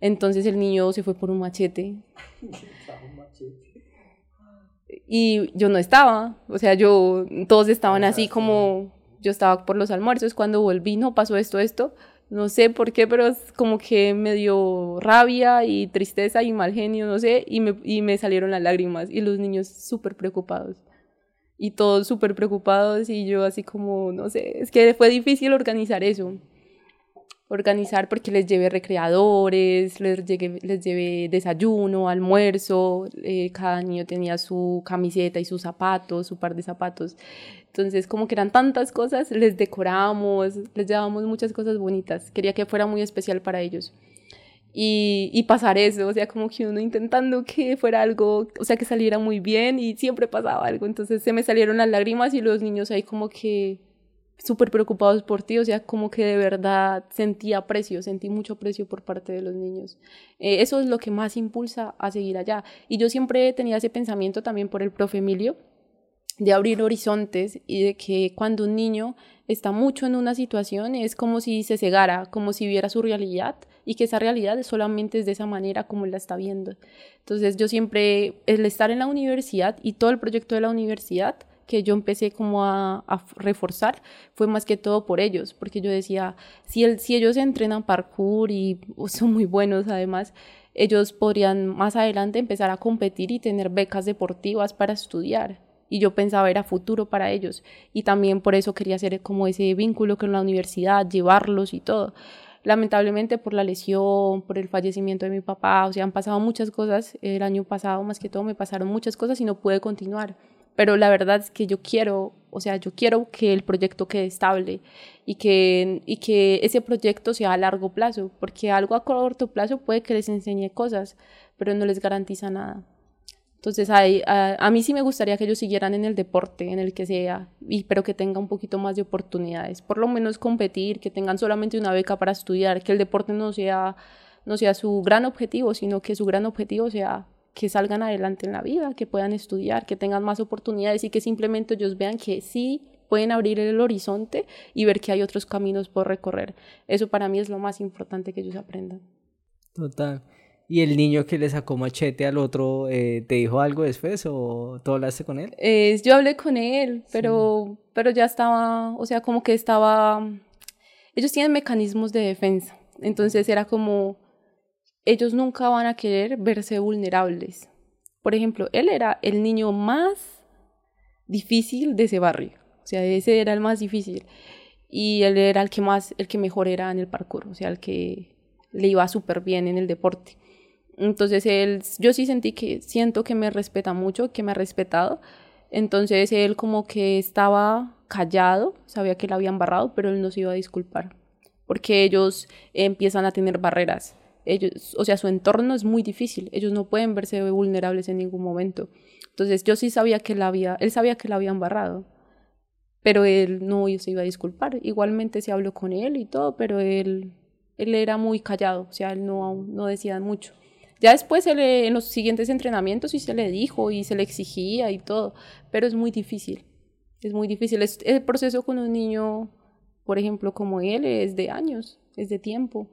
Entonces el niño se fue por un machete. Y yo no estaba, o sea, yo, todos estaban así como, yo estaba por los almuerzos, cuando volví, no pasó esto, esto, no sé por qué, pero es como que me dio rabia y tristeza y mal genio, no sé, y me, y me salieron las lágrimas y los niños súper preocupados. Y todos súper preocupados y yo así como, no sé, es que fue difícil organizar eso. Organizar porque les llevé recreadores, les llevé, les llevé desayuno, almuerzo, eh, cada niño tenía su camiseta y sus zapatos, su par de zapatos. Entonces, como que eran tantas cosas, les decoramos, les llevábamos muchas cosas bonitas. Quería que fuera muy especial para ellos. Y, y, pasar eso, o sea, como que uno intentando que fuera algo, o sea, que saliera muy bien y siempre pasaba algo. Entonces se me salieron las lágrimas y los niños ahí como que súper preocupados por ti, o sea, como que de verdad sentí aprecio, sentí mucho aprecio por parte de los niños. Eh, eso es lo que más impulsa a seguir allá. Y yo siempre tenía ese pensamiento también por el profe Emilio, de abrir horizontes y de que cuando un niño está mucho en una situación es como si se cegara, como si viera su realidad y que esa realidad solamente es de esa manera como la está viendo. Entonces yo siempre, el estar en la universidad y todo el proyecto de la universidad que yo empecé como a, reforzar fue más que todo por ellos, porque yo decía, si, el, si ellos entrenan parkour y son muy buenos además, ellos podrían más adelante empezar a competir y tener becas deportivas para estudiar. Y yo pensaba era futuro para ellos. Y también por eso quería hacer como ese vínculo con la universidad, llevarlos y todo. Lamentablemente por la lesión, por el fallecimiento de mi papá, o sea, han pasado muchas cosas, el año pasado más que todo me pasaron muchas cosas y no pude continuar, pero la verdad es que yo quiero, o sea, yo quiero que el proyecto quede estable y que, y que ese proyecto sea a largo plazo, porque algo a corto plazo puede que les enseñe cosas, pero no les garantiza nada. Entonces, a, a, mí sí me gustaría que ellos siguieran en el deporte, en el que sea, y, pero que tengan un poquito más de oportunidades. Por lo menos competir, que tengan solamente una beca para estudiar, que el deporte no sea, no sea su gran objetivo, sino que su gran objetivo sea que salgan adelante en la vida, que puedan estudiar, que tengan más oportunidades y que simplemente ellos vean que sí pueden abrir el horizonte y ver que hay otros caminos por recorrer. Eso para mí es lo más importante que ellos aprendan. Total. ¿Y el niño que le sacó machete al otro, eh, te dijo algo después o tú hablaste con él? Eh, yo hablé con él, pero, pero ya estaba, o sea, como que estaba... Ellos tienen mecanismos de defensa, entonces era como, ellos nunca van a querer verse vulnerables. Por ejemplo, él era el niño más difícil de ese barrio, o sea, ese era el más difícil. Y él era el que más, el que mejor era en el parkour, o sea, el que le iba súper bien en el deporte. Entonces él, yo sí sentí que, siento que me respeta mucho, que me ha respetado. Entonces él como que estaba callado, sabía que la habían barrado, pero él no se iba a disculpar. Porque ellos empiezan a tener barreras. Ellos, o sea, su entorno es muy difícil. Ellos no pueden verse vulnerables en ningún momento. Entonces yo sí sabía que la había, él sabía que la habían barrado. pero él no se iba a disculpar. Igualmente se habló con él y todo, pero él, él era muy callado, o sea, él no, no decía mucho. Ya después en los siguientes entrenamientos sí se le dijo y se le exigía y todo, pero es muy difícil. Es muy difícil. Es, el proceso con un niño, por ejemplo, como él, es de años, es de tiempo.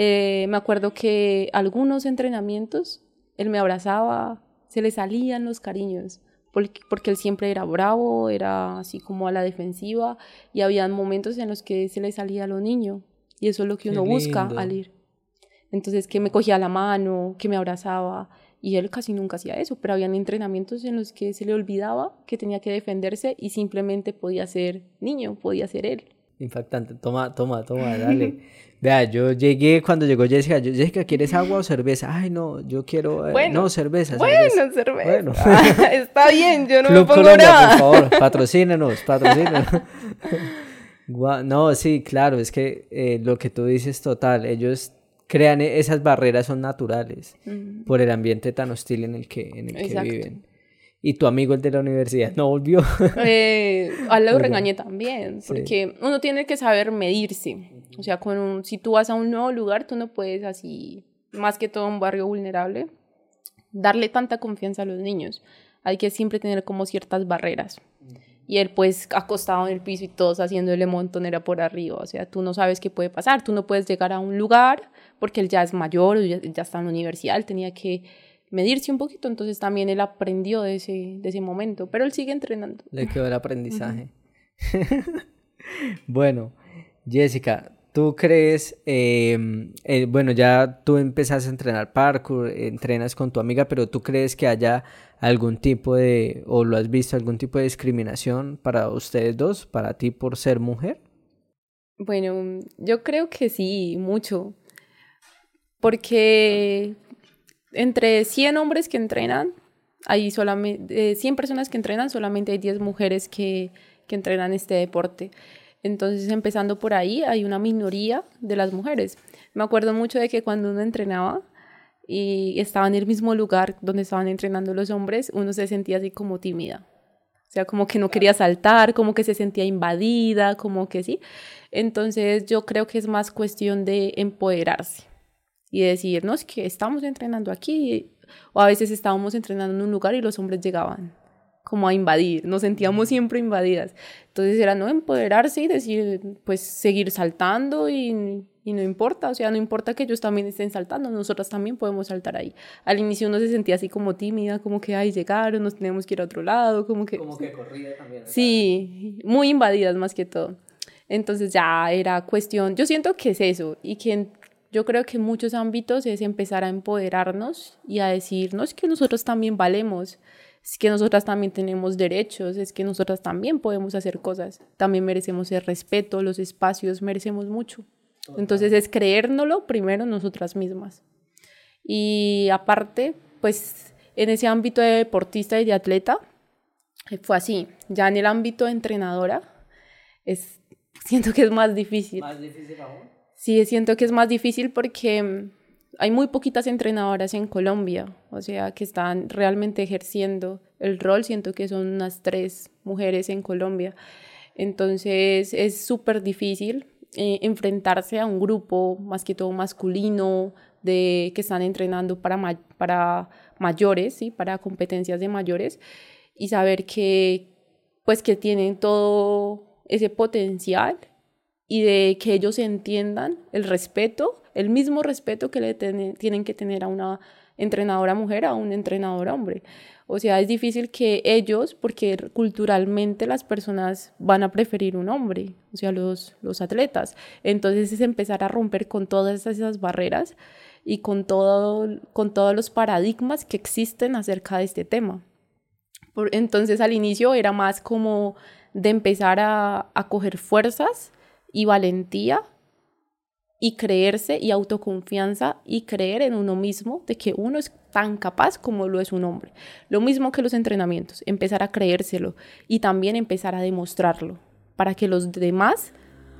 Eh, me acuerdo que algunos entrenamientos él me abrazaba, se le salían los cariños, porque, porque él siempre era bravo, era así como a la defensiva, y había momentos en los que se le salía a lo niño, y eso es lo que uno busca al ir. Entonces, que me cogía la mano, que me abrazaba, y él casi nunca hacía eso, pero habían entrenamientos en los que se le olvidaba que tenía que defenderse y simplemente podía ser niño, podía ser él. Impactante, toma, toma, toma, dale. Vea, yo llegué cuando llegó Jessica, yo, Jessica, ¿quieres agua o cerveza? Ay, no, yo quiero, eh, no, cerveza, Bueno, cerveza. Bueno. Ah, está bien, yo no me pongo nada. por favor, patrocínenos, patrocínenos. no, sí, claro, es que eh, lo que tú dices total, ellos crean e-, esas barreras son naturales por el ambiente tan hostil en el que, en el que viven. Y tu amigo el de la universidad no volvió. eh, a lo regañé también, porque uno tiene que saber medirse. O sea, con si tú vas a un nuevo lugar, tú no puedes así, más que todo un barrio vulnerable, darle tanta confianza a los niños. Hay que siempre tener como ciertas barreras y él pues acostado en el piso y todos haciéndole montonera por arriba. O sea, tú no sabes qué puede pasar, tú no puedes llegar a un lugar porque él ya es mayor, ya, ya está en la universidad, él tenía que medirse un poquito, entonces también él aprendió de ese, de ese momento, pero él sigue entrenando. Le quedó el aprendizaje. bueno, Jessica, ¿tú crees, em, eh, bueno, ya tú empezaste a entrenar parkour, entrenas con tu amiga, pero tú crees que haya algún tipo de, o lo has visto, algún tipo de discriminación para ustedes dos, para ti por ser mujer? Bueno, yo creo que sí, mucho. Porque entre 100 hombres que entrenan, hay solamente, 100 personas que entrenan, solamente hay 10 mujeres que, que entrenan este deporte. Entonces, empezando por ahí, hay una minoría de las mujeres. Me acuerdo mucho de que cuando uno entrenaba, y estaba en el mismo lugar donde estaban entrenando los hombres, uno se sentía así como tímida. O sea, como que no quería saltar, como que se sentía invadida, como que sí. Entonces yo creo que es más cuestión de empoderarse y decir, no, es que estamos entrenando aquí. O a veces estábamos entrenando en un lugar y los hombres llegaban como a invadir, nos sentíamos siempre invadidas. Entonces era no empoderarse y decir, pues seguir saltando y, y, no importa, o sea, no importa que ellos también estén saltando, nosotras también podemos saltar ahí. Al inicio uno se sentía así como tímida, como que, ay, llegaron, nos tenemos que ir a otro lado, como que... Como que corría también. Sí, muy invadidas más que todo. Entonces ya era cuestión, yo siento que es eso, y que yo creo que en muchos ámbitos es empezar a empoderarnos y a decirnos que nosotros también valemos es que nosotras también tenemos derechos, es que nosotras también podemos hacer cosas, también merecemos el respeto, los espacios, merecemos mucho. Entonces es creérnoslo primero nosotras mismas. Y aparte, pues en ese ámbito de deportista y de atleta, fue así. Ya en el ámbito de entrenadora, es, siento que es más difícil. ¿Más difícil aún? Sí, siento que es más difícil porque hay muy poquitas entrenadoras en Colombia, o sea, que están realmente ejerciendo el rol. Siento que son unas tres mujeres en Colombia. Entonces es súper difícil eh, enfrentarse a un grupo más que todo masculino de que están entrenando para, para mayores, ¿sí? para competencias de mayores y saber que pues que tienen todo ese potencial y de que ellos entiendan el respeto, el mismo respeto que le tienen que tener a una entrenadora mujer a un entrenador hombre. O sea, es difícil que ellos, porque culturalmente las personas van a preferir un hombre, o sea, los, los atletas. Entonces es empezar a romper con todas esas barreras y con, todo, con todos los paradigmas que existen acerca de este tema. Por, entonces al inicio era más como de empezar a, a coger fuerzas y valentía y creerse y autoconfianza y creer en uno mismo de que uno es tan capaz como lo es un hombre. Lo mismo que los entrenamientos, empezar a creérselo y también empezar a demostrarlo para que los demás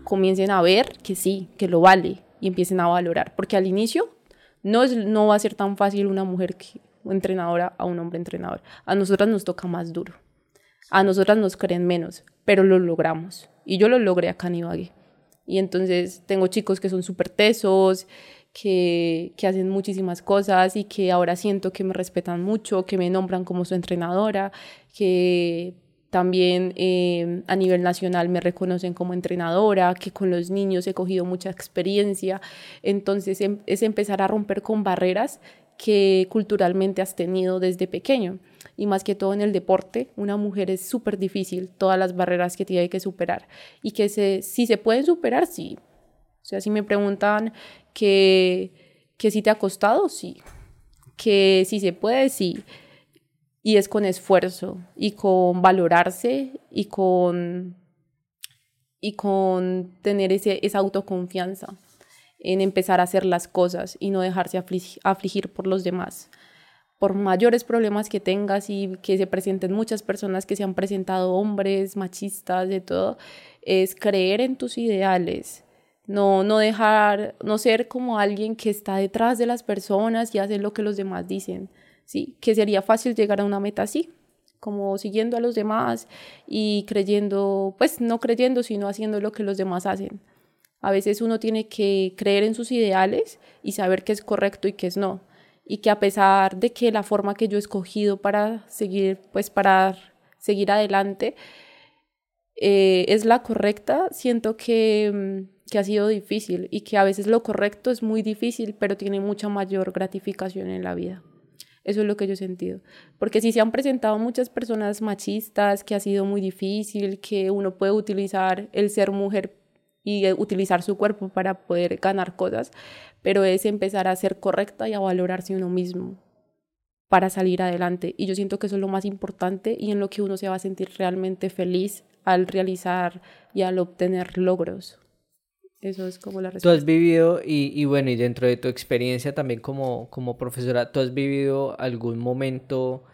comiencen a ver que sí, que lo vale y empiecen a valorar, porque al inicio no, es, no va a ser tan fácil una mujer entrenadora a un hombre entrenador. A nosotras nos toca más duro. A nosotras nos creen menos, pero lo logramos. Y yo lo logré acá en Ibagué. Y entonces tengo chicos que son súper tesos, que, que, hacen muchísimas cosas y que ahora siento que me respetan mucho, que me nombran como su entrenadora, que también eh, a nivel nacional me reconocen como entrenadora, que con los niños he cogido mucha experiencia. Entonces em, es empezar a romper con barreras que culturalmente has tenido desde pequeño. Y más que todo en el deporte, una mujer es súper difícil, todas las barreras que tiene que superar. Y que se, si se pueden superar, sí. O sea, si me preguntan que, que si te ha costado, sí. Que si se puede, sí y es con esfuerzo y con valorarse y con, y con tener ese, esa autoconfianza en empezar a hacer las cosas y no dejarse afligir, por los demás. Por mayores problemas que tengas y que se presenten muchas personas que se han presentado, hombres, machistas, de todo, es creer en tus ideales, no, no dejar, no ser como alguien que está detrás de las personas y hace lo que los demás dicen, ¿sí? Que sería fácil llegar a una meta así, como siguiendo a los demás y creyendo, pues no creyendo, sino haciendo lo que los demás hacen. A veces uno tiene que creer en sus ideales y saber qué es correcto y qué es no. Y que a pesar de que la forma que yo he escogido para seguir, pues para seguir adelante eh, es la correcta, siento que, mm, que ha sido difícil y que a veces lo correcto es muy difícil, pero tiene mucha mayor gratificación en la vida. Eso es lo que yo he sentido. Porque si se han presentado muchas personas machistas, que ha sido muy difícil, que uno puede utilizar el ser mujer y eh, utilizar su cuerpo para poder ganar cosas, pero es empezar a ser correcta y a valorarse uno mismo para salir adelante. Y yo siento que eso es lo más importante y en lo que uno se va a sentir realmente feliz al realizar y al obtener logros. Eso es como la respuesta. Tú has vivido, y, y, bueno, y dentro de tu experiencia también como, como profesora, ¿tú has vivido algún momento,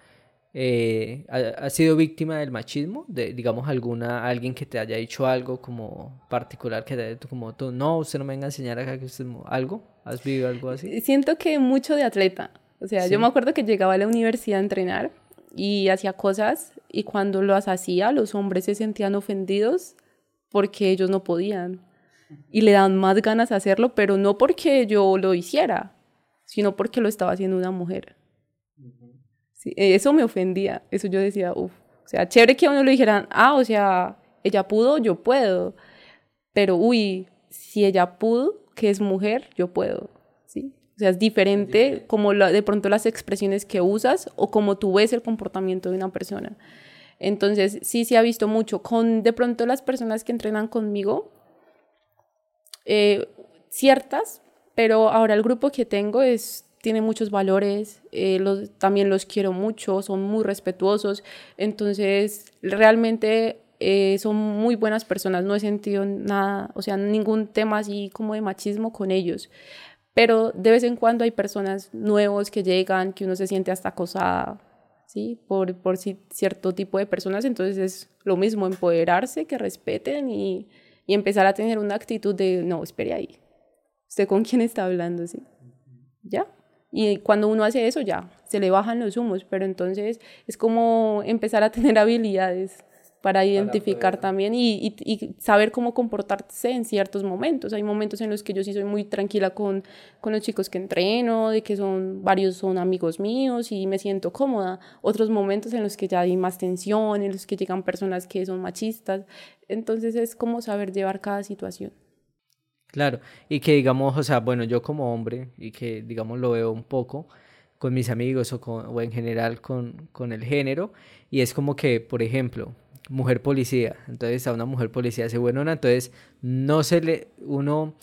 eh, has sido víctima del machismo? De, digamos, alguna, alguien que te haya dicho algo como particular, que te como tú, no, usted no me venga a enseñar acá que usted, algo, ¿has vivido algo así? Siento que mucho de atleta, o sea, yo me acuerdo que llegaba a la universidad a entrenar y hacía cosas y cuando las hacía los hombres se sentían ofendidos porque ellos no podían y le dan más ganas de hacerlo, pero no porque yo lo hiciera, sino porque lo estaba haciendo una mujer. Eso me ofendía, eso yo decía, uff, o sea, chévere que a uno le dijeran, ah, o sea, ella pudo, yo puedo, pero uy, si ella pudo, que es mujer, yo puedo, ¿sí? O sea, es diferente como de pronto las expresiones que usas o como tú ves el comportamiento de una persona. Entonces, sí se ha visto mucho con de pronto las personas que entrenan conmigo, eh, ciertas, pero ahora el grupo que tengo es, tiene muchos valores, eh, los, también los quiero mucho, son muy respetuosos, entonces realmente eh, son muy buenas personas, no he sentido nada, o sea, ningún tema así como de machismo con ellos. Pero de vez en cuando hay personas nuevos que llegan, que uno se siente hasta acosada, ¿sí? Por, por cierto tipo de personas, entonces es lo mismo, empoderarse, que respeten y, y empezar a tener una actitud de, no, espere ahí, ¿usted con quién está hablando? ¿sí? ¿Ya? Y cuando uno hace eso, ya, se le bajan los humos, pero entonces es como empezar a tener habilidades para identificar también y, y, saber cómo comportarse en ciertos momentos. Hay momentos en los que yo sí soy muy tranquila con, con los chicos que entreno, de que son varios son amigos míos y me siento cómoda. Otros momentos en los que ya hay más tensión, en los que llegan personas que son machistas. Entonces es como saber llevar cada situación. Claro, y que digamos, o sea, bueno, yo como hombre, y que digamos lo veo un poco con mis amigos o, con, o en general con, con el género, y es como que, por ejemplo, mujer policía. Entonces a una mujer policía se buenona, entonces no se le, uno,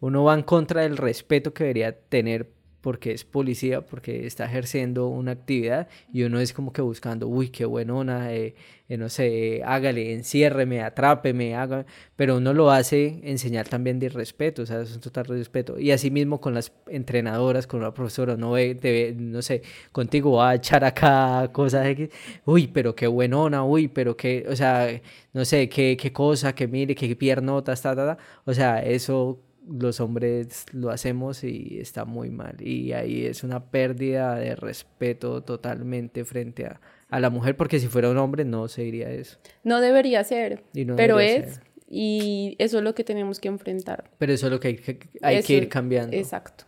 uno va en contra del respeto que debería tener porque es policía, porque está ejerciendo una actividad y uno es como que buscando, uy, qué buenona, eh, eh, no sé, hágale, enciérreme, atrápeme, haga, pero uno lo hace enseñar también de respeto, o sea, es un total respeto. Y así mismo con las entrenadoras, con la profesora, no ve, debe, no sé, contigo va a echar acá cosas, de, uy, pero qué buenona, uy, pero qué, o sea, no sé, qué, qué cosa, que mire, qué piernotas, ta, ta, ta, o sea, eso los hombres lo hacemos y está muy mal. Y ahí es una pérdida de respeto totalmente frente a, a la mujer, porque si fuera un hombre no se diría eso. No debería ser, pero es, y eso es lo que tenemos que enfrentar. Pero eso es lo que hay que, hay que ir cambiando. Exacto.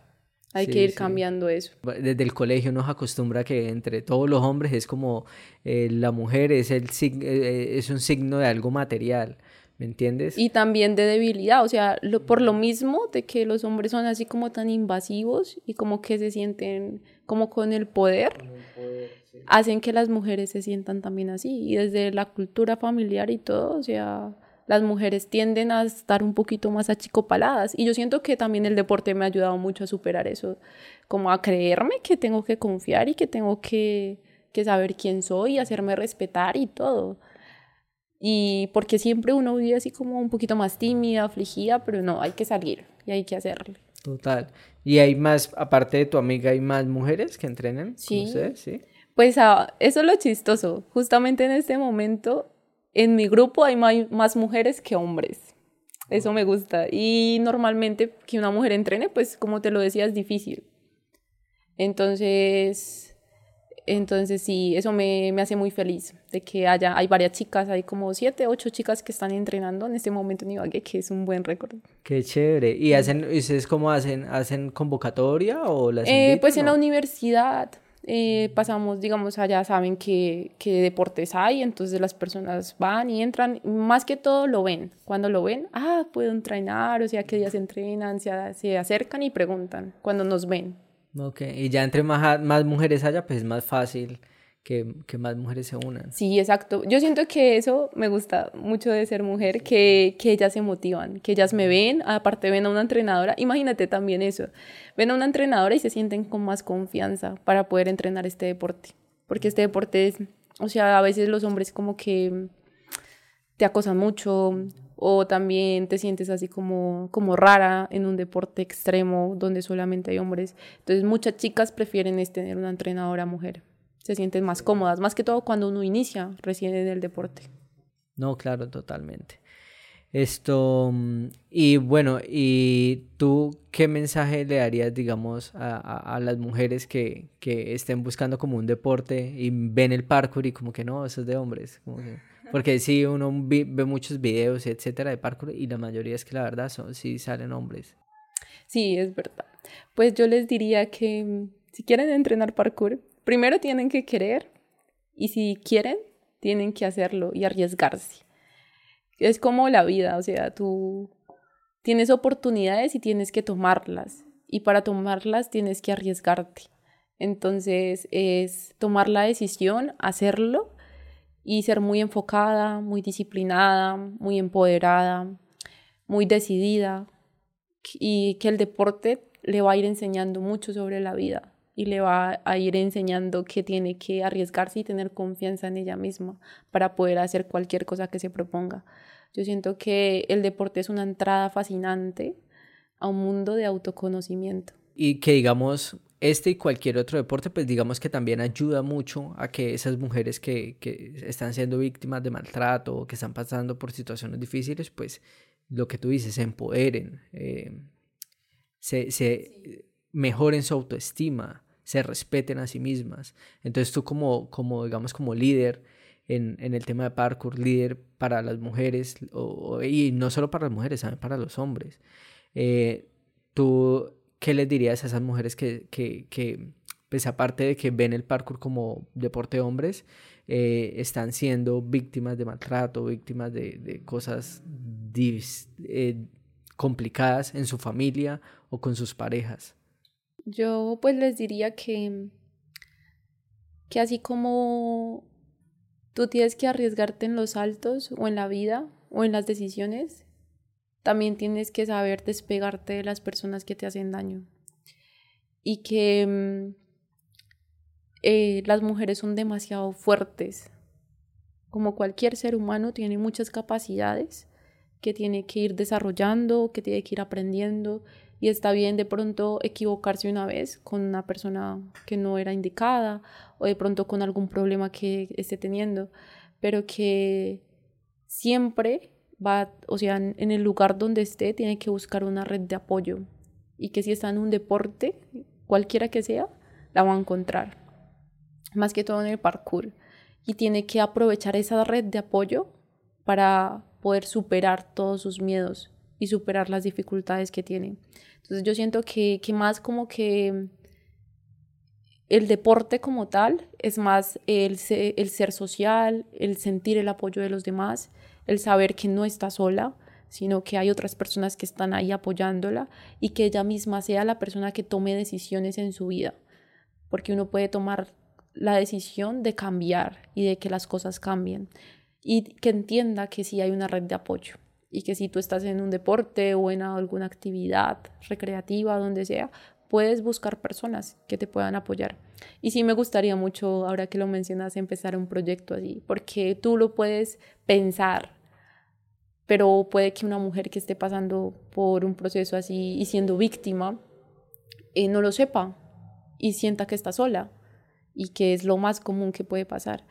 Hay que ir cambiando eso. Desde el colegio nos acostumbra que entre todos los hombres es como eh, la mujer es, el, eh, eh, es un signo de algo material. ¿Me entiendes? Y también de debilidad, o sea, por lo mismo de que los hombres son así como tan invasivos y como que se sienten como con el poder, hacen que las mujeres se sientan también así. Y desde la cultura familiar y todo, o sea, las mujeres tienden a estar un poquito más achicopaladas. Y yo siento que también el deporte me ha ayudado mucho a superar eso, como a creerme que tengo que confiar y que tengo que, que saber quién soy hacerme respetar y todo. Y porque siempre uno vive así como un poquito más tímida, afligida, pero no, hay que salir y hay que hacerlo. Total. ¿Y hay más, aparte de tu amiga, hay más mujeres que entrenan? Sí. ¿Sí? Pues ah, eso es lo chistoso. Justamente en este momento en mi grupo hay más mujeres que hombres. Eso me gusta. Y normalmente que una mujer entrene, pues como te lo decía, es difícil. Entonces, entonces sí, eso me, me, hace muy feliz de que haya, hay varias chicas, hay como siete, ocho chicas que están entrenando en este momento en Ibagué, que es un buen récord. Qué chévere. ¿Y hacen, ustedes cómo hacen? ¿Hacen convocatoria o las eh, Pues en la universidad eh, pasamos, digamos, allá saben que, que, deportes hay, entonces las personas van y entran, más que todo lo ven. Cuando lo ven, ah, puedo entrenar, o sea, que días entrenan, se, se acercan y preguntan cuando nos ven. Ok, y ya entre más, más mujeres haya, pues es más fácil que, que, más mujeres se unan. Sí, exacto. Yo siento que eso me gusta mucho de ser mujer, que, que ellas se motivan, que ellas me ven, aparte ven a una entrenadora, imagínate también eso, ven a una entrenadora y se sienten con más confianza para poder entrenar este deporte, porque este deporte es, o sea, a veces los hombres como que te acosan mucho o también te sientes así como, como rara en un deporte extremo donde solamente hay hombres. Entonces muchas chicas prefieren es tener una entrenadora mujer se sienten más cómodas, más que todo cuando uno inicia recién en el deporte. No, claro, totalmente. Esto, mm, y bueno, ¿y tú qué mensaje le darías, digamos, a, a, las mujeres que, que, estén buscando como un deporte y ven el parkour y como que no, eso es de hombres? Porque sí, uno ve muchos videos, etcétera, de parkour y la mayoría es que la verdad son, sí salen hombres. Sí, es verdad. Pues yo les diría que mm, si quieren entrenar parkour, primero tienen que querer y si quieren, tienen que hacerlo y arriesgarse. Es como la vida, o sea, tú tienes oportunidades y tienes que tomarlas. Y para tomarlas tienes que arriesgarte. Entonces es tomar la decisión, hacerlo y ser muy enfocada, muy disciplinada, muy empoderada, muy decidida y que el deporte le va a ir enseñando mucho sobre la vida y le va a ir enseñando que tiene que arriesgarse y tener confianza en ella misma para poder hacer cualquier cosa que se proponga. Yo siento que el deporte es una entrada fascinante a un mundo de autoconocimiento. Y que digamos, este y cualquier otro deporte, pues digamos que también ayuda mucho a que esas mujeres que, que están siendo víctimas de maltrato o que están pasando por situaciones difíciles, pues lo que tú dices, se empoderen, eh, se, se mejoren su autoestima, se respeten a sí mismas. Entonces tú como, como digamos, como líder en, en el tema de parkour, líder para las mujeres, o, y no solo para las mujeres, también para los hombres, eh, ¿tú qué les dirías a esas mujeres que, que, que, pues aparte de que ven el parkour como deporte de hombres, eh, están siendo víctimas de maltrato, víctimas de, de cosas eh, complicadas en su familia o con sus parejas? Yo pues les diría que, que así como tú tienes que arriesgarte en los altos o en la vida o en las decisiones, también tienes que saber despegarte de las personas que te hacen daño. Y que mm, eh, las mujeres son demasiado fuertes. Como cualquier ser humano tiene muchas capacidades que tiene que ir desarrollando, que tiene que ir aprendiendo y está bien de pronto equivocarse una vez con una persona que no era indicada o de pronto con algún problema que esté teniendo, pero que siempre va, o sea, en el lugar donde esté, tiene que buscar una red de apoyo y que si está en un deporte, cualquiera que sea, la va a encontrar, más que todo en el parkour. y tiene que aprovechar esa red de apoyo para poder superar todos sus miedos y superar las dificultades que tiene. Entonces yo siento que, que más como que el deporte como tal es más el, el ser social, el sentir el apoyo de los demás, el saber que no está sola, sino que hay otras personas que están ahí apoyándola y que ella misma sea la persona que tome decisiones en su vida, porque uno puede tomar la decisión de cambiar y de que las cosas cambien y que entienda que sí hay una red de apoyo y que si tú estás en un deporte o en alguna actividad recreativa, donde sea, puedes buscar personas que te puedan apoyar. Y sí me gustaría mucho, ahora que lo mencionas, empezar un proyecto así, porque tú lo puedes pensar, pero puede que una mujer que esté pasando por un proceso así y siendo víctima, eh, no lo sepa y sienta que está sola y que es lo más común que puede pasar.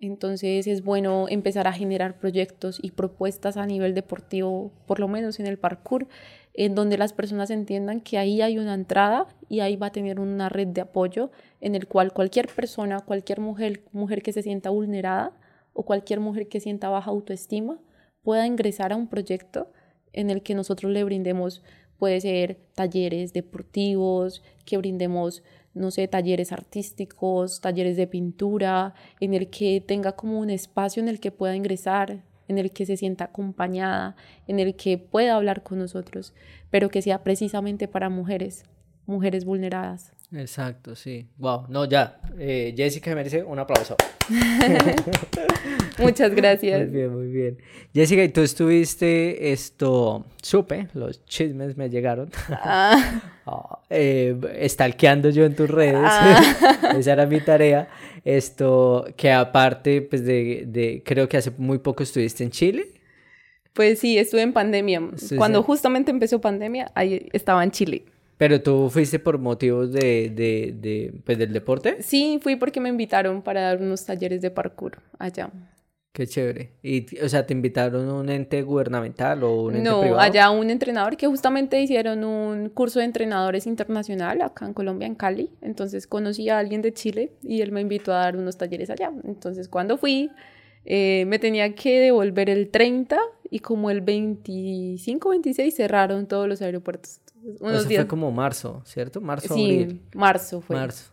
Entonces es bueno empezar a generar proyectos y propuestas a nivel deportivo, por lo menos en el parkour, en donde las personas entiendan que ahí hay una entrada y ahí va a tener una red de apoyo en el cual cualquier persona, cualquier mujer, mujer que se sienta vulnerada o cualquier mujer que sienta baja autoestima pueda ingresar a un proyecto en el que nosotros le brindemos, puede ser talleres deportivos, que brindemos no sé, talleres artísticos, talleres de pintura, en el que tenga como un espacio en el que pueda ingresar, en el que se sienta acompañada, en el que pueda hablar con nosotros, pero que sea precisamente para mujeres, mujeres vulneradas. Exacto, sí. Wow, no, ya. Eh, Jessica merece un aplauso. Muchas gracias. Muy bien, muy bien. Jessica, y tú estuviste, esto, supe, los chismes me llegaron. Ah. oh, estalqueando yo en tus redes. Ah. Esa era mi tarea. Esto, que aparte, pues de, de, creo que hace muy poco estuviste en Chile. Pues sí, estuve en pandemia. Cuando justamente empezó pandemia, ahí estaba en Chile. ¿Pero tú fuiste por motivos de, de, de, pues, del deporte? Sí, fui porque me invitaron para dar unos talleres de parkour allá. Qué chévere. Y, o sea, ¿te invitaron un ente gubernamental o un ente no, allá un entrenador que justamente hicieron un curso de entrenadores internacional acá en Colombia, en Cali. Entonces conocí a alguien de Chile y él me invitó a dar unos talleres allá. Entonces cuando fui, eh, me tenía que devolver el 30 y como el 25, 26 cerraron todos los aeropuertos. Unos días. fue como marzo, ¿cierto? Marzo, sí, marzo fue. Marzo.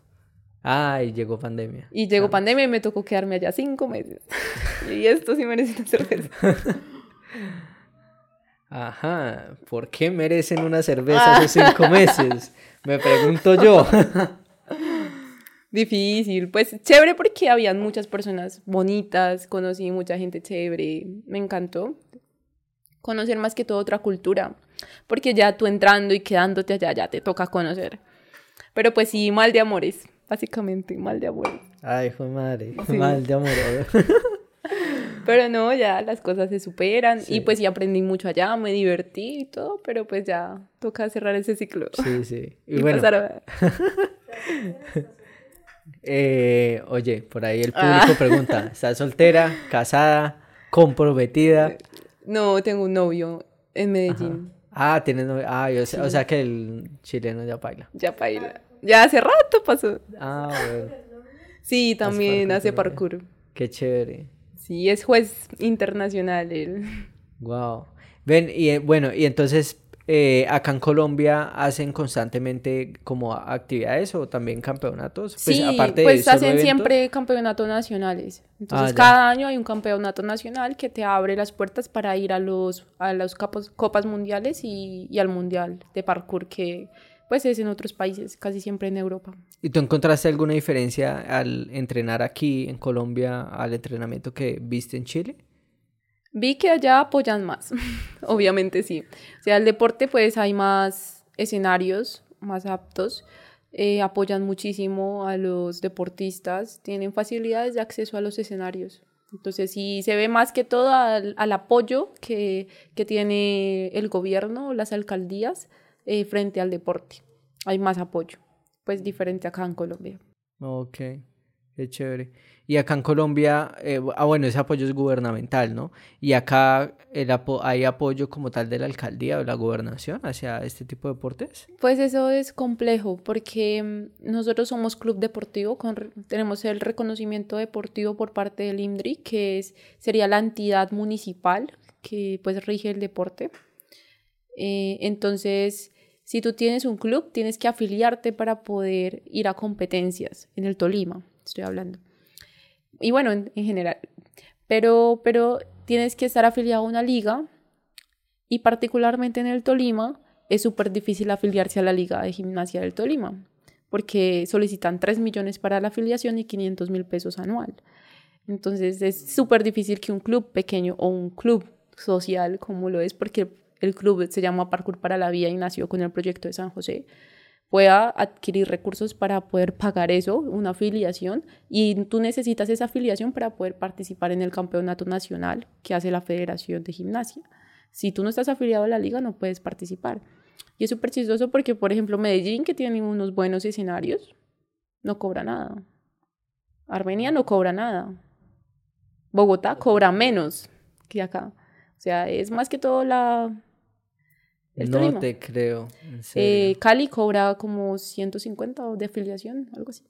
Ah, y llegó pandemia. Y llegó pandemia y me tocó quedarme allá cinco meses. y esto sí merece una cerveza. Ajá, ¿por qué merecen una cerveza esos cinco meses? Me pregunto yo. Difícil, pues chévere porque habían muchas personas bonitas, conocí mucha gente chévere, me encantó conocer más que todo otra cultura, porque ya tú entrando y quedándote allá ya te toca conocer. Pero pues sí, mal de amores, básicamente, mal de amores. Ay, fue madre, mal de amores. pero no, ya las cosas se superan y pues sí aprendí mucho allá, me divertí y todo, pero pues ya toca cerrar ese ciclo. Sí, sí. Y, bueno. Eh, oye, por ahí el público ah. pregunta, ¿estás soltera, casada, comprometida? No, tengo un novio en Medellín. Ah, tienes novio. Ah, o sea que el chileno ya baila. Ya baila. Ya hace rato pasó. Ah, bueno. Sí, también hace parkour. Qué chévere. Sí, es juez internacional él. Wow. Ven, y eh, bueno, y entonces eh, acá en Colombia hacen constantemente como actividades o también campeonatos. Pues, sí, aparte pues hacen siempre campeonatos nacionales. Entonces ah, cada año hay un campeonato nacional que te abre las puertas para ir a los a las copas mundiales y, y al mundial de parkour que pues es en otros países, casi siempre en Europa. ¿Y tú encontraste alguna diferencia al entrenar aquí en Colombia al entrenamiento que viste en Chile? Vi que allá apoyan más, obviamente sí. O sea, el deporte pues hay más escenarios más aptos, eh, apoyan muchísimo a los deportistas, tienen facilidades de acceso a los escenarios. Entonces sí se ve más que todo al, apoyo que, que, tiene el gobierno, las alcaldías, eh, frente al deporte. Hay más apoyo, pues diferente acá en Colombia. Ok. Qué chévere. Y acá en Colombia, eh, ah, bueno, ese apoyo es gubernamental, ¿no? Y acá el hay apoyo como tal de la alcaldía o la gobernación hacia este tipo de deportes. Pues eso es complejo porque mm, nosotros somos club deportivo, tenemos el reconocimiento deportivo por parte del IMDRI, que es, sería la entidad municipal que pues rige el deporte. Eh, entonces, si tú tienes un club, tienes que afiliarte para poder ir a competencias en el Tolima, estoy hablando y bueno, en, general. Pero, pero tienes que estar afiliado a una liga y particularmente en el Tolima es súper difícil afiliarse a la liga de gimnasia del Tolima porque solicitan 3 millones para la afiliación y 500 mil pesos anual. Entonces es súper difícil que un club pequeño o un club social como lo es, porque el club se llama Parkour para la Vida y nació con el proyecto de San José, pueda adquirir recursos para poder pagar eso, una afiliación, y tú necesitas esa afiliación para poder participar en el campeonato nacional que hace la Federación de Gimnasia. Si tú no estás afiliado a la liga, no puedes participar. Y es súper chistoso porque, por ejemplo, Medellín, que tiene unos buenos escenarios, no cobra nada. Armenia no cobra nada. Bogotá cobra menos que acá. O sea, es más que todo la, no te creo. Eh, Cali cobra como 150 de afiliación, algo así.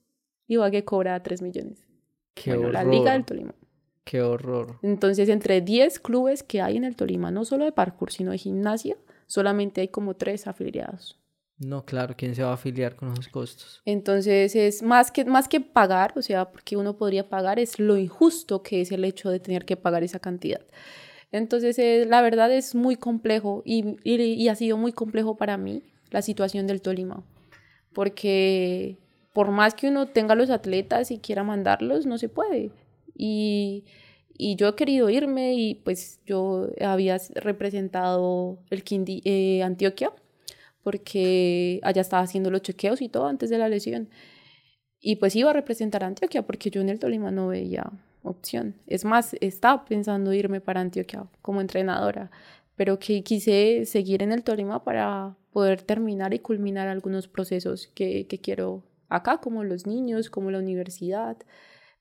Que cobra 3 millones. Qué horror. La Liga del Tolima. Qué horror. Entonces, entre 10 clubes que hay en el Tolima, no solo de parkour, sino de gimnasia, solamente hay como 3 afiliados. No, claro, ¿quién se va a afiliar con esos costos? Entonces, es más que, más que pagar, o sea, porque uno podría pagar, es lo injusto que es el hecho de tener que pagar esa cantidad. Entonces, eh, la verdad es muy complejo y, y, ha sido muy complejo para mí la situación del Tolima, porque por más que uno tenga los atletas y quiera mandarlos, no se puede. Y, y yo he querido irme y pues yo había representado el Quindi, eh, Antioquia, porque allá estaba haciendo los chequeos y todo antes de la lesión. Y pues iba a representar Antioquia porque yo en el Tolima no veía opción. Es más, estaba pensando irme para Antioquia como entrenadora, pero que quise seguir en el Tolima para poder terminar y culminar algunos procesos que, que quiero acá, como los niños, como la universidad.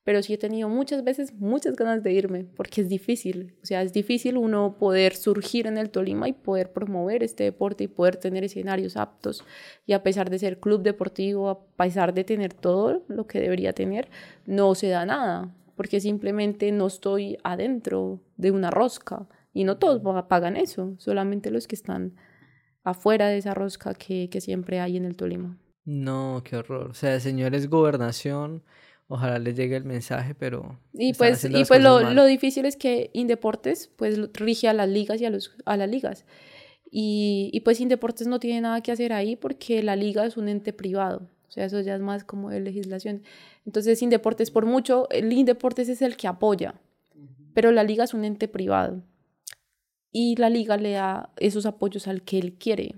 Pero sí he tenido muchas veces muchas ganas de irme, porque es difícil. O sea, es difícil uno poder surgir en el Tolima y poder promover este deporte y poder tener escenarios aptos. Y a pesar de ser club deportivo, a pesar de tener todo lo que debería tener, no se da nada porque simplemente no estoy adentro de una rosca y no todos pagan eso, solamente los que están afuera de esa rosca que, que siempre hay en el Tolima. No, qué horror. O sea, señores gobernación, ojalá les llegue el mensaje, pero... Y pues, y pues lo, lo, difícil es que Indeportes pues rige a las ligas y a, los, a las ligas. Y, y pues Indeportes no tiene nada que hacer ahí porque la liga es un ente privado. O sea, eso ya es más como de legislación. Entonces, Indeportes, por mucho, el Indeportes es el que apoya, pero la liga es un ente privado. Y la liga le da esos apoyos al que él quiere.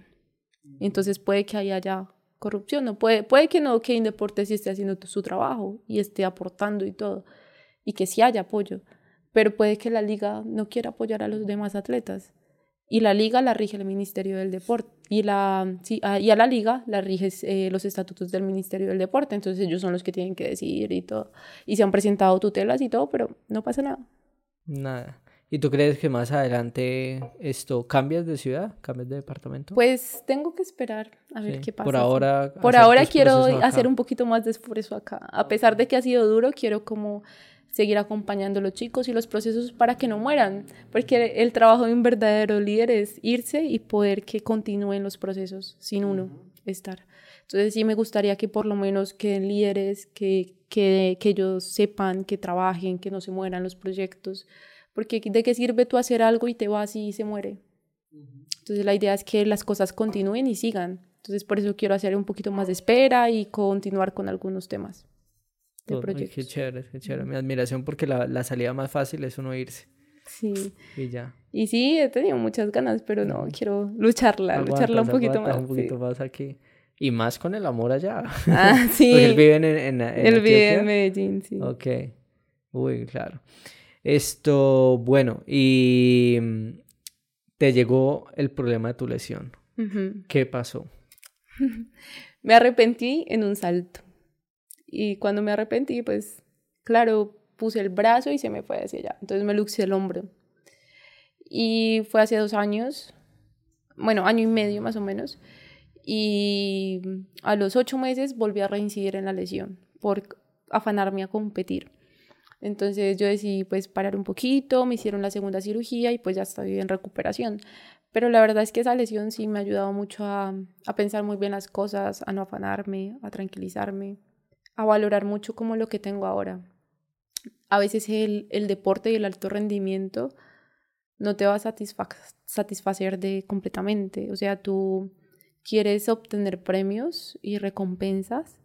Entonces puede que haya ya corrupción, no puede, puede que no, que Indeportes sí esté haciendo su trabajo y esté aportando y todo, y que sí haya apoyo, pero puede que la liga no quiera apoyar a los demás atletas y la liga la rige el Ministerio del Deporte y, la, sí, a, y a la liga la rige eh, los estatutos del Ministerio del Deporte, entonces ellos son los que tienen que decidir y todo. Y se han presentado tutelas y todo, pero no pasa nada. Nada. ¿Y tú crees que más adelante esto cambias de ciudad, cambias de departamento? Pues tengo que esperar a ver qué pasa. Por ahora. Por ahora quiero hacer un poquito más de esfuerzo acá. A pesar de que ha sido duro, quiero como seguir acompañando a los chicos y los procesos para que no mueran, porque el trabajo de un verdadero líder es irse y poder que continúen los procesos sin uno estar. Entonces sí me gustaría que por lo menos queden líderes, que, que, que ellos sepan, que trabajen, que no se mueran los proyectos, porque de qué sirve tú hacer algo y te vas y se muere. Entonces la idea es que las cosas continúen y sigan. Entonces por eso quiero hacer un poquito más de espera y continuar con algunos temas de Qué chévere, qué chévere. Mi admiración porque la, la, salida más fácil es uno irse. Sí. Y ya. Y sí, he tenido muchas ganas, pero no, quiero lucharla, lucharla un poquito más. Un poquito más aquí. Y más con el amor allá. Ah, sí. porque él vive en, en, en Él vive en Medellín, sí. Ok. Uy, claro. Esto, bueno, y mm, te llegó el problema de tu lesión. ¿Qué pasó? Me arrepentí en un salto. Y cuando me arrepentí, pues claro, puse el brazo y se me fue hacia allá. Entonces me luxé el hombro. Y fue hace dos años, bueno, año y medio más o menos. Y a los ocho meses volví a reincidir en la lesión por afanarme a competir. Entonces yo decidí pues parar un poquito, me hicieron la segunda cirugía y pues ya estoy en recuperación. Pero la verdad es que esa lesión sí me ha ayudado mucho a, a pensar muy bien las cosas, a no afanarme, a tranquilizarme, a valorar mucho como lo que tengo ahora. A veces el, el deporte y el alto rendimiento no te va a satisfacer de completamente. O sea, tú quieres obtener premios y recompensas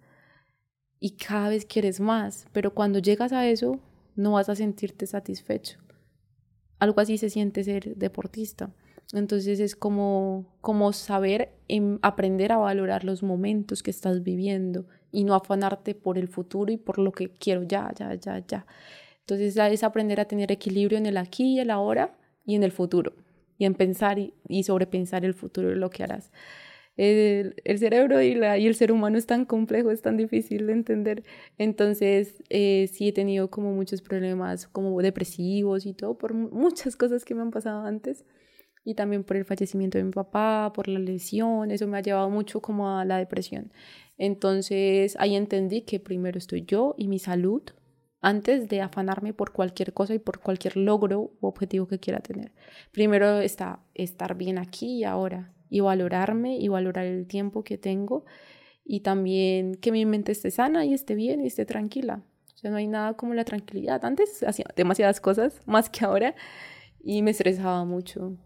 y cada vez quieres más, pero cuando llegas a eso no vas a sentirte satisfecho. Algo así se siente ser deportista. Entonces es como, como saber em, aprender a valorar los momentos que estás viviendo y no afanarte por el futuro y por lo que quiero ya, ya, ya, ya. Entonces es aprender a tener equilibrio en el aquí y el ahora y en el futuro y en pensar y, y sobrepensar el futuro de lo que harás el, cerebro y, el ser humano es tan complejo, es tan difícil de entender. Entonces, eh, sí he tenido como muchos problemas como depresivos y todo, por muchas cosas que me han pasado antes. Y también por el fallecimiento de mi papá, por la lesión, eso me ha llevado mucho como a la depresión. Entonces, ahí entendí que primero estoy yo y mi salud antes de afanarme por cualquier cosa y por cualquier logro u objetivo que quiera tener. Primero está estar bien aquí y ahora y valorarme y valorar el tiempo que tengo y también que mi mente esté sana y esté bien y esté tranquila. O sea, no hay nada como la tranquilidad. Antes hacía demasiadas cosas, más que ahora, y me estresaba mucho.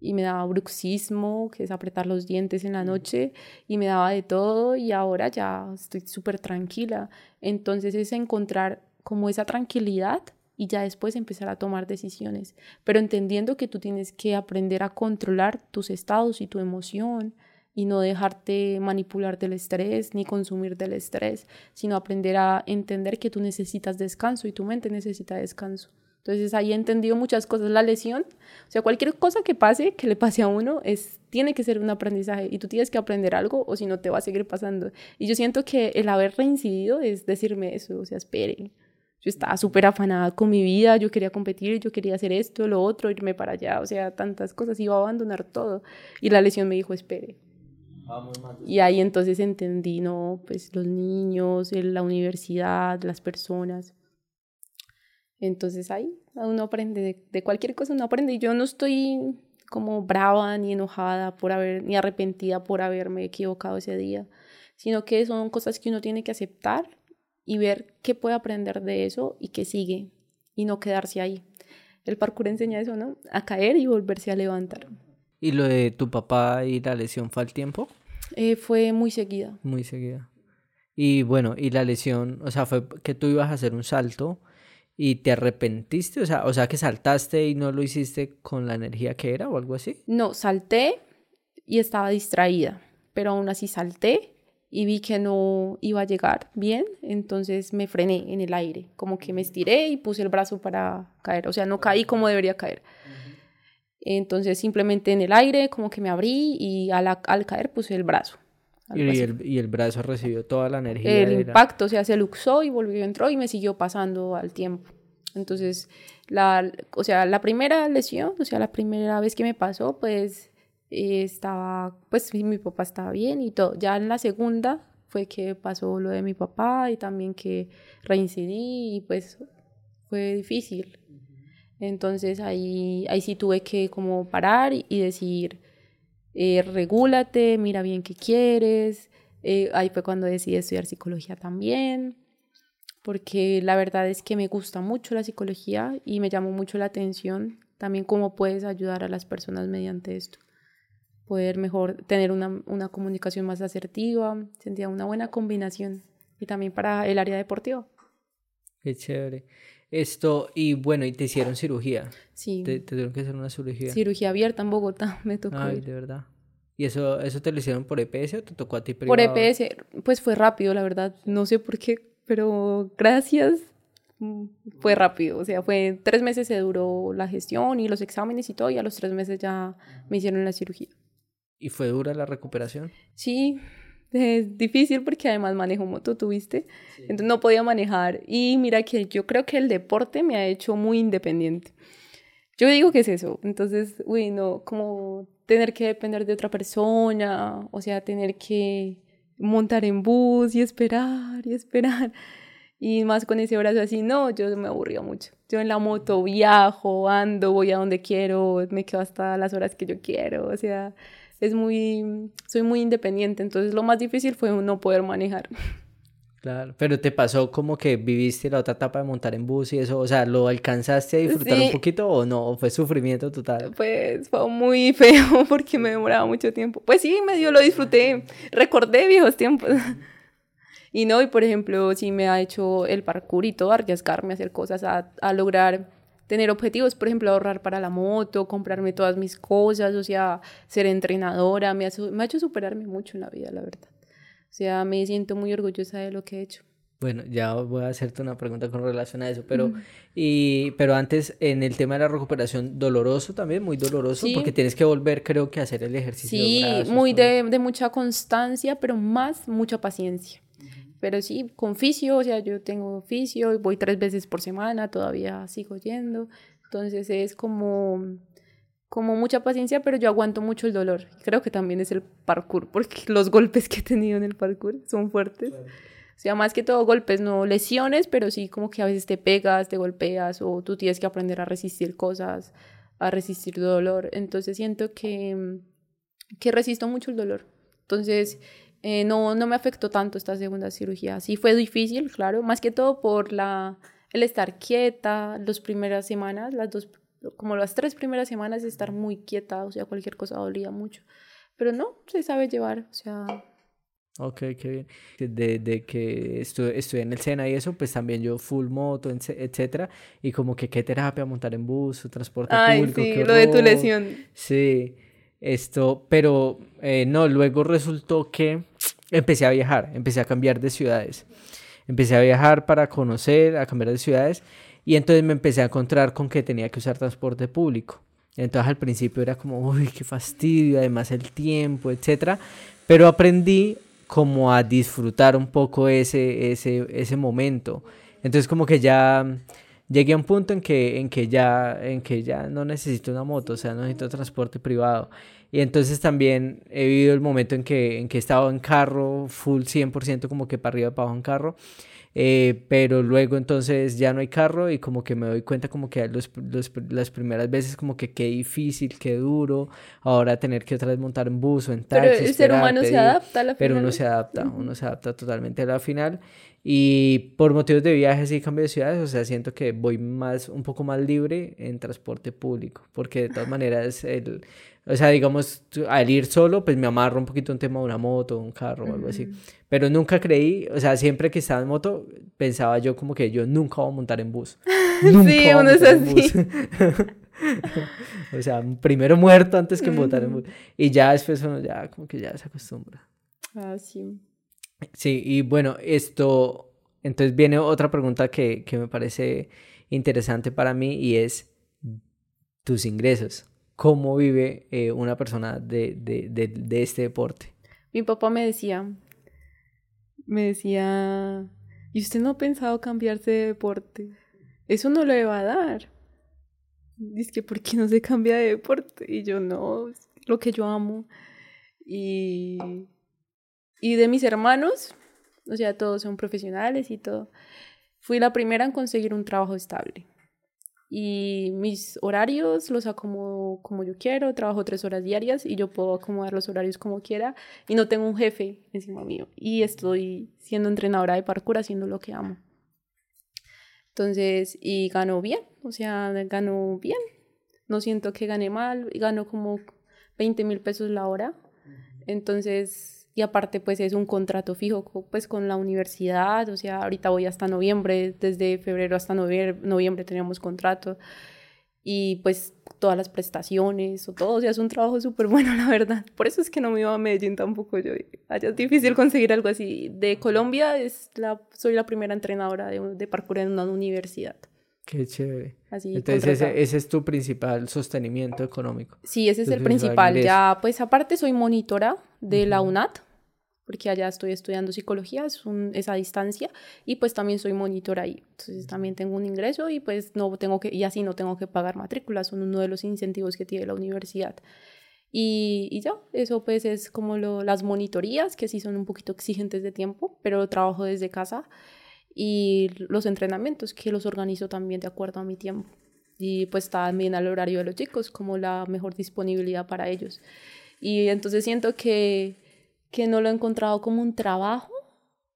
Y me daba bruxismo, que es apretar los dientes en la noche, y me daba de todo, y ahora ya estoy súper tranquila. Entonces es encontrar como esa tranquilidad y ya después empezar a tomar decisiones, pero entendiendo que tú tienes que aprender a controlar tus estados y tu emoción y no dejarte manipular del estrés ni consumir del estrés, sino aprender a entender que tú necesitas descanso y tu mente necesita descanso. Entonces ahí he entendido muchas cosas. La lesión, o sea, cualquier cosa que pase, que le pase a uno, es, tiene que ser un aprendizaje y tú tienes que aprender algo o si no te va a seguir pasando. Y yo siento que el haber reincidido es decirme eso, o sea, espere, yo estaba súper afanada con mi vida, yo quería competir, yo quería hacer esto, lo otro, irme para allá, o sea, tantas cosas, iba a abandonar todo. Y la lesión me dijo, espere. Y ahí entonces entendí, no, pues los niños, la universidad, las personas. Entonces ahí uno aprende, de, de cualquier cosa uno aprende. Y yo no estoy como brava ni enojada por haber, ni arrepentida por haberme equivocado ese día, sino que son cosas que uno tiene que aceptar y ver qué puede aprender de eso y qué sigue y no quedarse ahí. El parkour enseña eso, ¿no? A caer y volverse a levantar. ¿Y lo de tu papá y la lesión fue al tiempo? Eh, fue muy seguida. Muy seguida. Y bueno, y la lesión, o sea, fue que tú ibas a hacer un salto y te arrepentiste, o sea, o sea, que saltaste y no lo hiciste con la energía que era o algo así. No, salté y estaba distraída, pero aún así salté y vi que no iba a llegar bien, entonces me frené en el aire, como que me estiré y puse el brazo para caer, o sea, no caí como debería caer. Entonces simplemente en el aire como que me abrí y al, al caer puse el brazo. Y el, y el, brazo recibió toda la energía. El impacto, o sea, se luxó y volvió, entró y me siguió pasando al tiempo. Entonces, la, o sea, la primera lesión, o sea, la primera vez que me pasó, pues estaba, pues mi papá estaba bien y todo. Ya en la segunda fue que pasó lo de mi papá y también que reincidí y pues fue difícil. Entonces ahí, ahí sí tuve que como parar y decir, eh, regúlate, mira bien qué quieres. Eh, ahí fue cuando decidí estudiar psicología también, porque la verdad es que me gusta mucho la psicología y me llamó mucho la atención también cómo puedes ayudar a las personas mediante esto poder mejor tener una, una comunicación más asertiva, sentía una buena combinación y también para el área deportiva. Qué chévere. Esto, y bueno, ¿y te hicieron cirugía? Sí. ¿Te, tuvieron que hacer una cirugía? Cirugía abierta en Bogotá, me tocó. Ay, de verdad. ¿Y eso, eso te lo hicieron por EPS o te tocó a ti privado? Por EPS, pues fue rápido, la verdad. No sé por qué, pero gracias. Mm, fue rápido, o sea, fue tres meses se duró la gestión y los exámenes y todo, y a los tres meses ya me hicieron la cirugía. ¿Y fue dura la recuperación? Sí, Es difícil porque además manejo moto, tuviste. Entonces no podía manejar. Y mira que yo creo que el deporte me ha hecho muy independiente. Yo digo que es eso. Entonces, uy, no, como tener que depender de otra persona, o sea, tener que montar en bus y esperar y esperar. Y más con ese brazo así, no, yo me aburría mucho. Yo en la moto viajo, ando, voy a donde quiero, me quedo hasta las horas que yo quiero, o sea, es muy, soy muy independiente, entonces lo más difícil fue no poder manejar. Claro, pero te pasó como que viviste la otra etapa de montar en bus y eso, o sea, ¿lo alcanzaste a disfrutar un poquito o no? ¿O fue sufrimiento total? Pues fue muy feo porque me demoraba mucho tiempo. Pues sí, medio lo disfruté, recordé viejos tiempos. Y no, y por ejemplo, si me ha hecho el parkour y todo, arriesgarme a hacer cosas, a, a lograr tener objetivos, por ejemplo, ahorrar para la moto, comprarme todas mis cosas, o sea, ser entrenadora, me ha, me ha hecho superarme mucho en la vida, la verdad. O sea, me siento muy orgullosa de lo que he hecho. Bueno, ya voy a hacerte una pregunta con relación a eso, pero, y, pero antes, en el tema de la recuperación, doloroso también, muy doloroso, porque tienes que volver, creo que, a hacer el ejercicio. Sí, muy de, de, mucha constancia, pero más mucha paciencia. Pero sí, con fisio, o sea, yo tengo fisio y voy tres veces por semana, todavía sigo yendo. Entonces es como, como mucha paciencia, pero yo aguanto mucho el dolor. Creo que también es el parkour, porque los golpes que he tenido en el parkour son fuertes. O sea, más que todo golpes, no lesiones, pero sí como que a veces te pegas, te golpeas o tú tienes que aprender a resistir cosas, a resistir dolor. Entonces siento que, que resisto mucho el dolor. Entonces eh, no, no me afectó tanto esta segunda cirugía. Sí fue difícil, claro, más que todo por la, el estar quieta las primeras semanas, las dos, como las tres primeras semanas estar muy quieta, o sea, cualquier cosa dolía mucho. Pero no, se sabe llevar, o sea... Ok, qué bien. De, de que estuve, estudié en el SENA y eso, pues también yo full moto, etcétera, y como que qué terapia, montar en bus, transporte Ay, público. Sí, lo de tu lesión. Sí, esto, pero eh, no, luego resultó que empecé a viajar, empecé a cambiar de ciudades. Empecé a viajar para conocer, a cambiar de ciudades y entonces me empecé a encontrar con que tenía que usar transporte público. Entonces al principio era como, uy, qué fastidio, además el tiempo, etcétera, pero aprendí como a disfrutar un poco ese, ese, ese momento. Entonces como que ya llegué a un punto en que, en que, ya, en que ya no necesito una moto, o sea, no necesito transporte privado. Y entonces también he vivido el momento en que, en que he estado en carro, full 100% como que para arriba, para abajo en carro. Eh, pero luego entonces ya no hay carro y como que me doy cuenta como que los, los, las primeras veces como que qué difícil, qué duro, ahora tener que otra vez montar en bus o en taxi. Pero el ser humano se adapta a la final. Pero uno se adapta, uno se adapta totalmente a la final y por motivos de viajes y cambio de ciudades, o sea, siento que voy más, un poco más libre en transporte público, porque de todas maneras, el, o sea, digamos, al ir solo, pues me amarro un poquito un tema de una moto, un carro o algo así. Pero nunca creí, o sea, siempre que estaba en moto, pensaba yo como que yo nunca voy a montar en bus. Nunca sí, uno es así. o sea, primero muerto antes que montar en bus. Y ya después uno ya como que ya se acostumbra. Ah, sí. Sí, y bueno, esto, entonces viene otra pregunta que, que me parece interesante para mí y es tus ingresos. ¿Cómo vive eh, una persona de, de, de, este deporte? Mi papá me decía, me decía, ¿y usted no ha pensado cambiarse de deporte? Eso no le va a dar. Dice que, ¿por qué no se cambia de deporte? Y yo, no, es lo que yo amo. Y y de mis hermanos, o sea, todos son profesionales y todo, fui la primera en conseguir un trabajo estable. Y mis horarios los acomodo como yo quiero, trabajo tres horas diarias y yo puedo acomodar los horarios como quiera y no tengo un jefe encima mío. Y estoy siendo entrenadora de parkour haciendo lo que amo. Entonces, y gano bien, o sea, gano bien. No siento que gane mal, gano como 20 mil pesos la hora. Entonces, y aparte pues es un contrato fijo pues con la universidad, o sea, ahorita voy hasta noviembre, desde febrero hasta noviembre, noviembre teníamos contrato y pues todas las prestaciones o todo, o sea, es un trabajo súper bueno, la verdad. Por eso es que no me iba a Medellín tampoco yo. Allá es difícil conseguir algo así. De Colombia es la, soy la primera entrenadora de, de parkour en una universidad. Qué chévere. Así, Entonces ese, ese, es tu principal sostenimiento económico. Sí, ese es el principal. Ya, pues aparte soy monitora de la UNAT, porque allá estoy estudiando psicología, es, un, a distancia, y pues también soy monitor ahí. Entonces también tengo un ingreso y pues no tengo que, y así no tengo que pagar matrícula, son uno de los incentivos que tiene la universidad. Y, y ya, eso pues es como lo, las monitorías, que sí son un poquito exigentes de tiempo, pero trabajo desde casa, y los entrenamientos, que los organizo también de acuerdo a mi tiempo. Y pues también al horario de los chicos, como la mejor disponibilidad para ellos. Y entonces siento que que no lo he encontrado como un trabajo,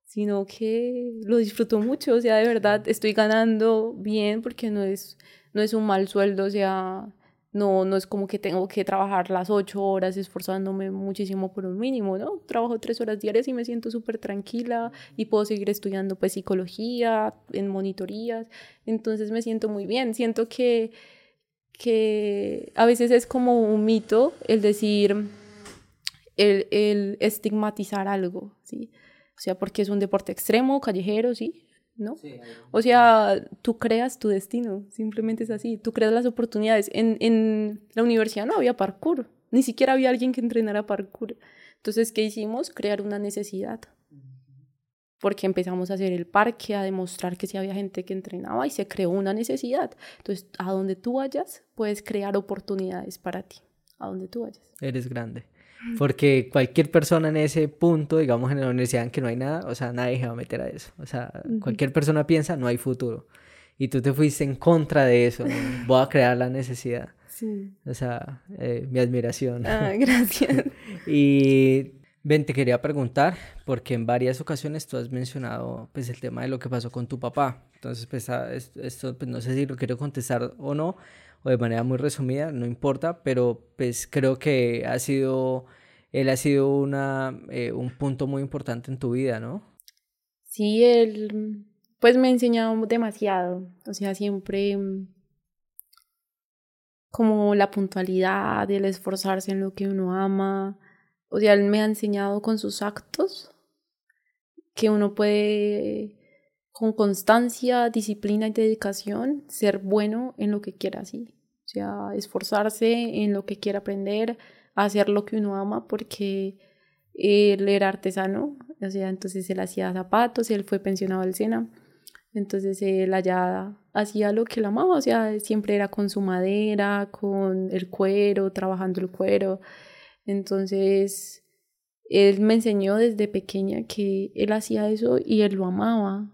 sino que lo disfruto mucho, o sea, de verdad estoy ganando bien porque no es, no es un mal sueldo, o sea, no, no es como que tengo que trabajar las ocho horas esforzándome muchísimo por un mínimo, ¿no? Trabajo tres horas diarias y me siento súper tranquila y puedo seguir estudiando pues psicología, en monitorías, entonces me siento muy bien, siento que, que a veces es como un mito el decir el, estigmatizar algo, ¿sí? O sea, porque es un deporte extremo, callejero, ¿sí? ¿No? o sea, tú creas tu destino, simplemente es así, tú creas las oportunidades. En, en la universidad no había parkour, ni siquiera había alguien que entrenara parkour. Entonces, ¿qué hicimos? Crear una necesidad. Porque empezamos a hacer el parque, a demostrar que sí había gente que entrenaba y se creó una necesidad. Entonces, a donde tú vayas, puedes crear oportunidades para ti. A donde tú vayas. Eres grande. Porque cualquier persona en ese punto, digamos en la universidad en que no hay nada, o sea, nadie se va a meter a eso. O sea, cualquier persona piensa, no hay futuro. Y tú te fuiste en contra de eso. Voy a crear la necesidad. Sí. O sea, eh, mi admiración. Ah, gracias. y Ben, te quería preguntar, porque en varias ocasiones tú has mencionado pues el tema de lo que pasó con tu papá. Entonces, pues ah, esto, pues, no sé si lo quiero contestar o no, o de manera muy resumida, no importa, pero pues creo que ha sido, él ha sido una, eh, un punto muy importante en tu vida, ¿no? Sí, él pues me ha enseñado demasiado, o sea, siempre mm, como la puntualidad, el esforzarse en lo que uno ama, o sea, él me ha enseñado con sus actos que uno puede con constancia, disciplina y dedicación, ser bueno en lo que quiera, sí. O sea, esforzarse en lo que quiera aprender, hacer lo que uno ama, porque él era artesano, o sea, entonces él hacía zapatos, él fue pensionado del SENA, entonces él allá hacía lo que él amaba, o sea, siempre era con su madera, con el cuero, trabajando el cuero. Entonces, él me enseñó desde pequeña que él hacía eso y él lo amaba.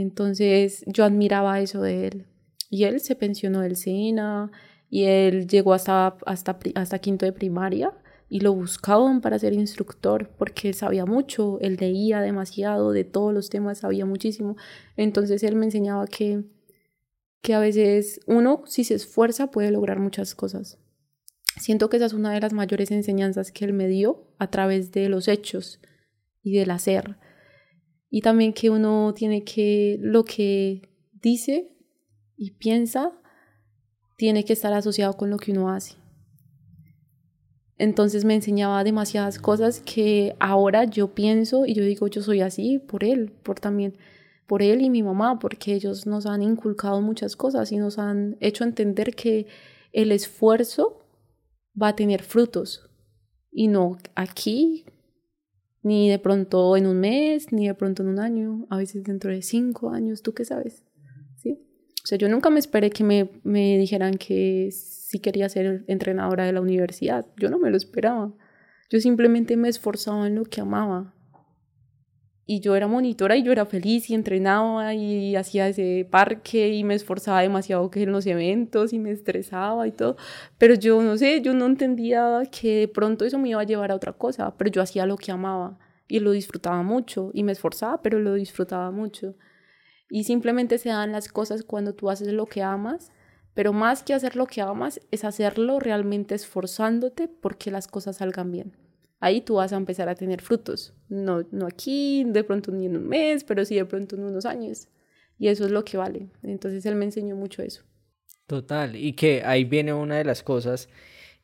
Entonces yo admiraba eso de él. Y él se pensionó del SENA y él llegó hasta, hasta, quinto de primaria y lo buscaban para ser instructor porque sabía mucho, él leía demasiado de todos los temas, sabía muchísimo. Entonces él me enseñaba que, que a veces uno, si se esfuerza, puede lograr muchas cosas. Siento que esa es una de las mayores enseñanzas que él me dio a través de los hechos y del hacer y también que uno tiene que, lo que dice y piensa, tiene que estar asociado con lo que uno hace. Entonces me enseñaba demasiadas cosas que ahora yo pienso y yo digo, yo soy así por él, por también por él y mi mamá, porque ellos nos han inculcado muchas cosas y nos han hecho entender que el esfuerzo va a tener frutos y no aquí ni de pronto en un mes, ni de pronto en un año, a veces dentro de cinco años, ¿tú qué sabes? ¿Sí? O sea, yo nunca me esperé que me, me dijeran que sí quería ser entrenadora de la universidad, yo no me lo esperaba. Yo simplemente me esforzaba en lo que amaba y yo era monitora y yo era feliz y entrenaba y hacía ese parque y me esforzaba demasiado que en los eventos y me estresaba y todo, pero yo no sé, yo no entendía que de pronto eso me iba a llevar a otra cosa, pero yo hacía lo que amaba y lo disfrutaba mucho y me esforzaba, pero lo disfrutaba mucho. Y simplemente se dan las cosas cuando tú haces lo que amas, pero más que hacer lo que amas es hacerlo realmente esforzándote porque las cosas salgan bien ahí tú vas a empezar a tener frutos. No, no aquí, de pronto ni en un mes, pero sí de pronto en unos años. Y eso es lo que vale. Entonces él me enseñó mucho eso. Total. Y que ahí viene una de las cosas,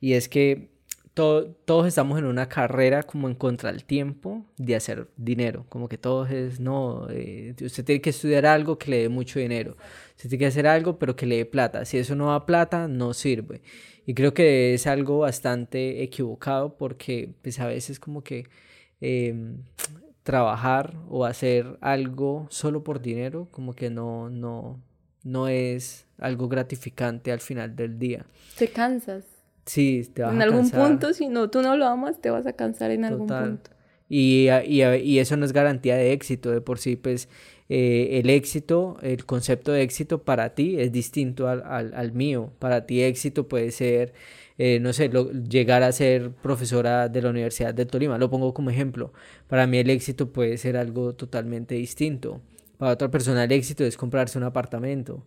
y es que todos estamos en una carrera como en contra del tiempo de hacer dinero. Como que todos es, no, eh, usted tiene que estudiar algo que le dé mucho dinero. Usted tiene que hacer algo, pero que le dé plata. Si eso no da plata, no sirve. Y creo que es algo bastante equivocado porque pues a veces como que em, trabajar o hacer algo solo por dinero, como que no, no, no es algo gratificante al final del día. Te cansas. Sí, te vas en algún punto, si no, tú no lo amas, te vas a cansar en algún punto. Y, y, y, eso no es garantía de éxito, de por sí, pues eh, el éxito, el concepto de éxito para ti es distinto al, al, mío. Para ti éxito puede ser, eh, no sé, llegar a ser profesora de la Universidad de Tolima, lo pongo como ejemplo. Para mí el éxito puede ser algo totalmente distinto. Para otra persona el éxito es comprarse un apartamento.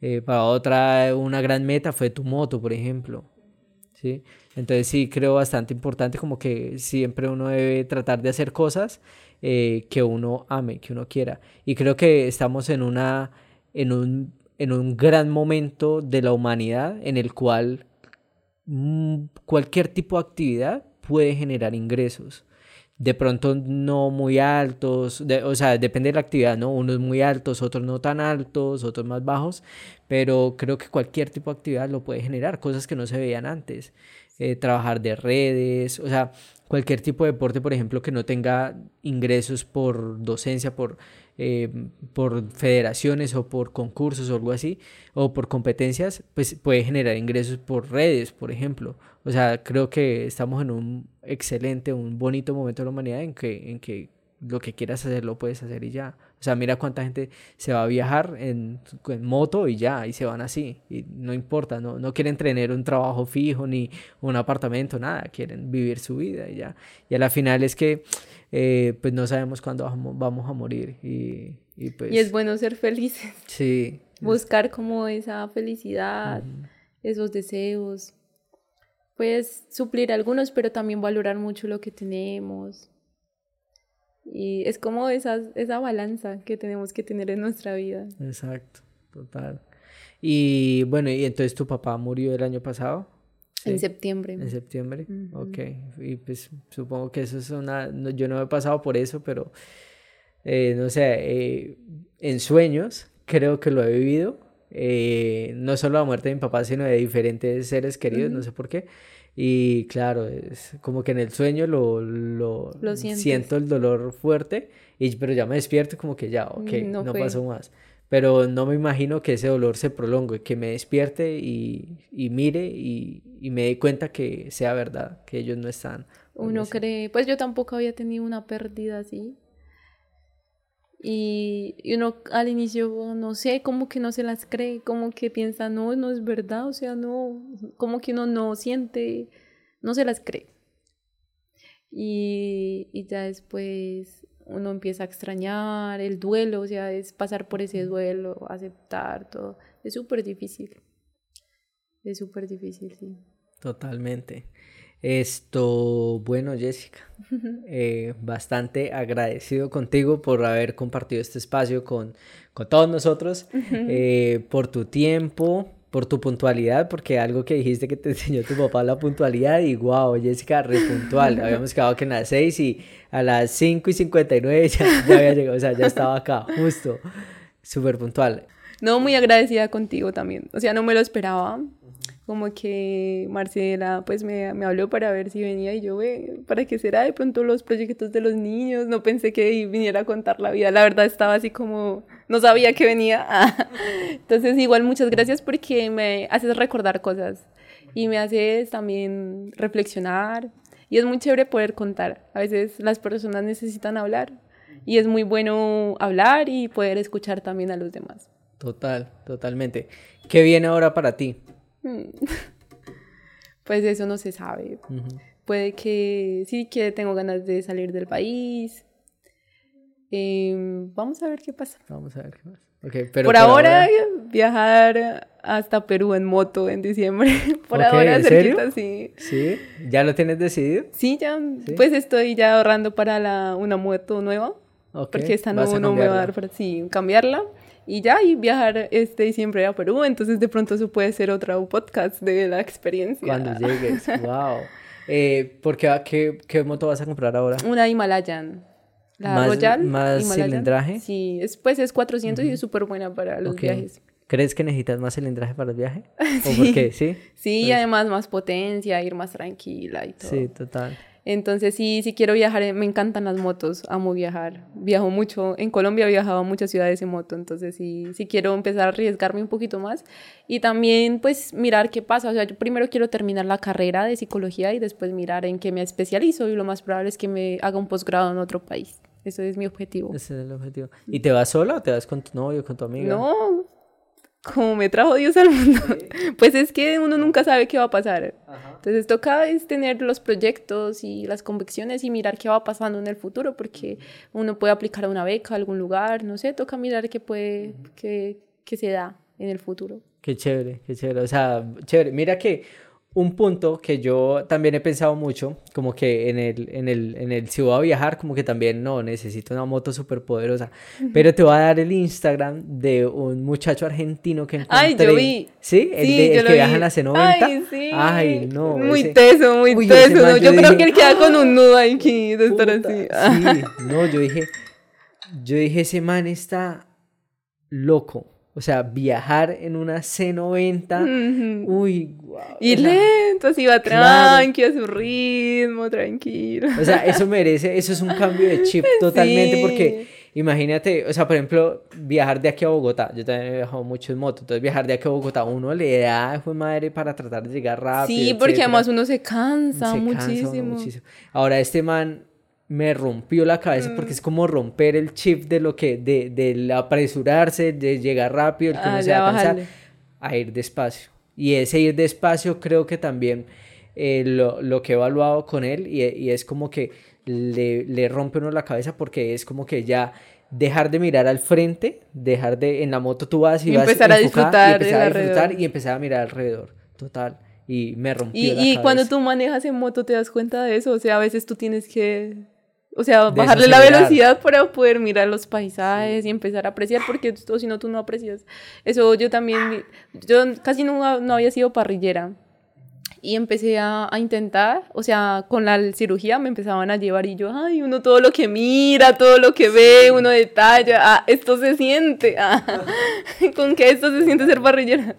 Eh, para otra una gran meta fue tu moto, por ejemplo. ¿sí? Entonces sí creo bastante importante como que siempre uno debe tratar de hacer cosas eh, que uno ame, que uno quiera. Y creo que estamos en, una, en, un, en un gran momento de la humanidad en el cual mm, cualquier tipo de actividad puede generar ingresos de pronto no muy altos, o sea, depende de la actividad, ¿no? Unos muy altos, otros no tan altos, otros más bajos, pero creo que cualquier tipo de actividad lo puede generar, cosas que no se veían antes. Eh, trabajar de redes, o sea, cualquier tipo de deporte, por ejemplo, que no tenga ingresos por docencia, por, eh, por federaciones o por concursos o algo así, o por competencias, pues puede generar ingresos por redes, por ejemplo. O sea, creo que estamos en un excelente, un bonito momento de la humanidad en que, en que lo que quieras hacer lo puedes hacer y ya. O sea, mira cuánta gente se va a viajar en, en, moto y ya, y se van así. Y no importa, no, no quieren tener un trabajo fijo ni un apartamento, nada, quieren vivir su vida y ya. Y a la final es que eh, pues no sabemos cuándo vamos a morir. Y, y, pues, y es bueno ser felices. Sí. Buscar como esa felicidad, esos deseos. Pues suplir algunos, pero también valorar mucho lo que tenemos y es como esa, esa balanza que tenemos que tener en nuestra vida. Exacto, total. Y bueno, ¿y entonces tu papá murió el año pasado? En septiembre. En septiembre, ok. Y pues supongo que eso es una... yo no he pasado por eso, pero eh, no sé, eh, en sueños creo que lo he vivido. Eh, no solo la muerte de mi papá, sino de diferentes seres queridos, no sé por qué. Y claro, es como que en el sueño lo, lo, siento el dolor fuerte, y, pero ya me despierto como que ya, ok, no, pasó más. Pero no me imagino que ese dolor se prolongue, que me despierte y, y mire y, y, me dé cuenta que sea verdad, que ellos no están. Uno cree, pues yo tampoco había tenido una pérdida así. Y, uno al inicio, no sé, como que no se las cree, como que piensa, no, no es verdad, o sea, no, como que uno no siente, no se las cree. Y, y ya después uno empieza a extrañar el duelo, o sea, es pasar por ese duelo, aceptar todo. Es súper difícil. Es súper difícil, sí. Totalmente. Esto, bueno, Jessica, eh, bastante agradecido contigo por haber compartido este espacio con, con todos nosotros, eh, por tu tiempo, por tu puntualidad, porque algo que dijiste que te enseñó tu papá la puntualidad y wow, Jessica, repuntual. Habíamos quedado que en las 6 y a las 5 y 59 ya, ya había llegado, o sea, ya estaba acá, justo, súper puntual. No, muy agradecida contigo también, o sea, no me lo esperaba como que Marcela pues me, me, habló para ver si venía y yo, ve, ¿para qué será de pronto los proyectos de los niños? No pensé que viniera a contar la vida, la verdad estaba así como, no sabía que venía. Entonces igual muchas gracias porque me haces recordar cosas y me haces también reflexionar y es muy chévere poder contar. A veces las personas necesitan hablar y es muy bueno hablar y poder escuchar también a los demás. Total, totalmente. ¿Qué viene ahora para ti? Pues eso no se sabe. Puede que sí, que tengo ganas de salir del país. Em, vamos a ver qué pasa. Vamos a ver qué pasa. por, ahora, viajar hasta Perú en moto en diciembre. por ahora, cerquita, sí. ¿Sí? ¿Ya lo tienes decidido? Sí, ya. Pues estoy ya ahorrando para la, una moto nueva. Porque esta no, no me va a dar para sí, cambiarla y ya, y viajar este diciembre a Perú, entonces de pronto eso puede ser otro podcast de la experiencia. Cuando llegues, wow. Eh, ¿Por qué, qué, moto vas a comprar ahora? Una Himalayan. La ¿Más, Royal. ¿Más cilindraje? Sí, es, pues es 400 y es súper buena para los viajes. ¿Crees que necesitas más cilindraje para el viaje? ¿O por qué? ¿Sí? Sí, y además más potencia, ir más tranquila y todo. Sí, total. Entonces sí, sí quiero viajar, me encantan las motos, amo viajar. Viajo mucho, en Colombia he viajado a muchas ciudades en moto, entonces sí, sí quiero empezar a arriesgarme un poquito más y también pues mirar qué pasa. O sea, yo primero quiero terminar la carrera de psicología y después mirar en qué me especializo y lo más probable es que me haga un posgrado en otro país. Ese es mi objetivo. Ese es el objetivo. ¿Y te vas sola o te vas con tu novio, con tu amiga? No, como me trajo Dios al mundo, pues es que uno nunca sabe qué va a pasar. Entonces toca es tener los proyectos y las convicciones y mirar qué va pasando en el futuro, porque uno puede aplicar a una beca a algún lugar, no sé, toca mirar qué puede, qué, qué se da en el futuro. Qué chévere, qué chévere. O sea, chévere. Mira que un punto que yo también he pensado mucho, como que en el, en el, en el si voy a viajar, como que también no, necesito una moto súper poderosa. Pero te voy a dar el Instagram de un muchacho argentino que encontré. Ay, yo vi. ¿Sí? El, de, el que viaja en la C90. Ay, sí. Ay, no. Muy teso, muy teso. Yo, creo que él queda con un nudo aquí de estar así. Sí, no, yo dije, yo dije, ese man está loco. O sea, viajar en una C90, uy, wow. Y lento, así va tranqui, a su ritmo, tranquilo. O sea, eso merece, eso es un cambio de chip totalmente, porque imagínate, o sea, por ejemplo, viajar de aquí a Bogotá, yo también he viajado mucho en moto, entonces viajar de aquí a Bogotá, uno le da, fue madre, para tratar de llegar rápido. Sí, porque además uno se cansa muchísimo. muchísimo. Ahora, este man me rompió la cabeza porque es mm. como romper el chip de lo que, de, del apresurarse, de llegar rápido, el que ah, se va a ir despacio. Y ese ir despacio creo que también eh, lo, lo, que he evaluado con él y, y es como que le, le, rompe uno la cabeza porque es como que ya dejar de mirar al frente, dejar de, en la moto tú vas y, vas empezar a disfrutar, y empezar a disfrutar y empezar a mirar alrededor, total. Y me rompió y, la y cuando tú manejas en moto te das cuenta de eso, o sea, a veces tú tienes que o sea, bajarle la velocidad para poder mirar los paisajes y empezar a apreciar, porque si no, tú no aprecias. Eso yo también, yo casi no, no había sido parrillera. Y empecé a, a, intentar, o sea, con la cirugía me empezaban a llevar y yo, ay, uno todo lo que mira, todo lo que ve, uno detalla, ah, esto se siente, ah, con que esto se siente ser parrillera.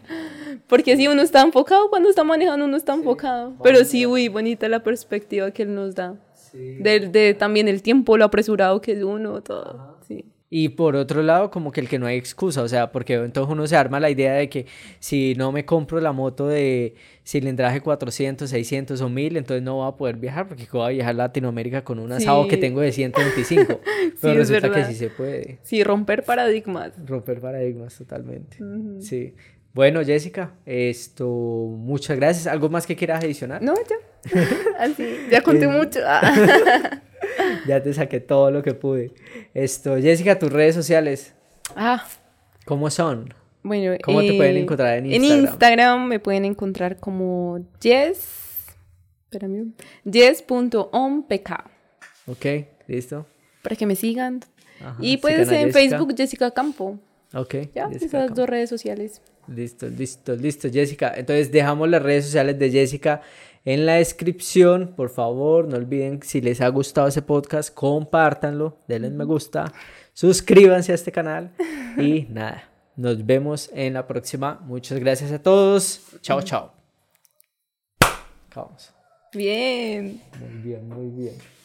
Porque si uno está enfocado, cuando está manejando uno está enfocado. Pero sí, uy, bonita la perspectiva que él nos da. De, también el tiempo, lo apresurado que es uno, todo. Sí. Y por otro lado, como que el que no hay excusa, o sea, porque entonces uno se arma la idea de que si no me compro la moto de cilindraje 400, 600 o 1000, entonces no voy a poder viajar porque voy a viajar a Latinoamérica con un asado que tengo de 125. Pero resulta que sí se puede. Sí, romper paradigmas. Romper paradigmas, totalmente. Sí. Bueno, Jessica, esto, muchas gracias. ¿Algo más que quieras adicionar? No, ya. Así, ya conté mucho. ya te saqué todo lo que pude. Esto, Jessica, tus redes sociales. Ah. ¿Cómo son? Bueno, ¿cómo te pueden eh, encontrar en Instagram? En Instagram me pueden encontrar como Jess. Espérame. Jess.ompk. Ok, listo. Para que me sigan. y puedes en Facebook Jessica Campo. Ok. Ya, esas dos redes sociales. Listo, listo, listo, Jessica. Entonces dejamos las redes sociales de Jessica en la descripción. Por favor, no olviden si les ha gustado ese podcast, compártanlo, denle me gusta, suscríbanse a este canal y nada, nos vemos en la próxima. Muchas gracias a todos. Chao, chao. Vamos. Bien. Muy bien, muy bien.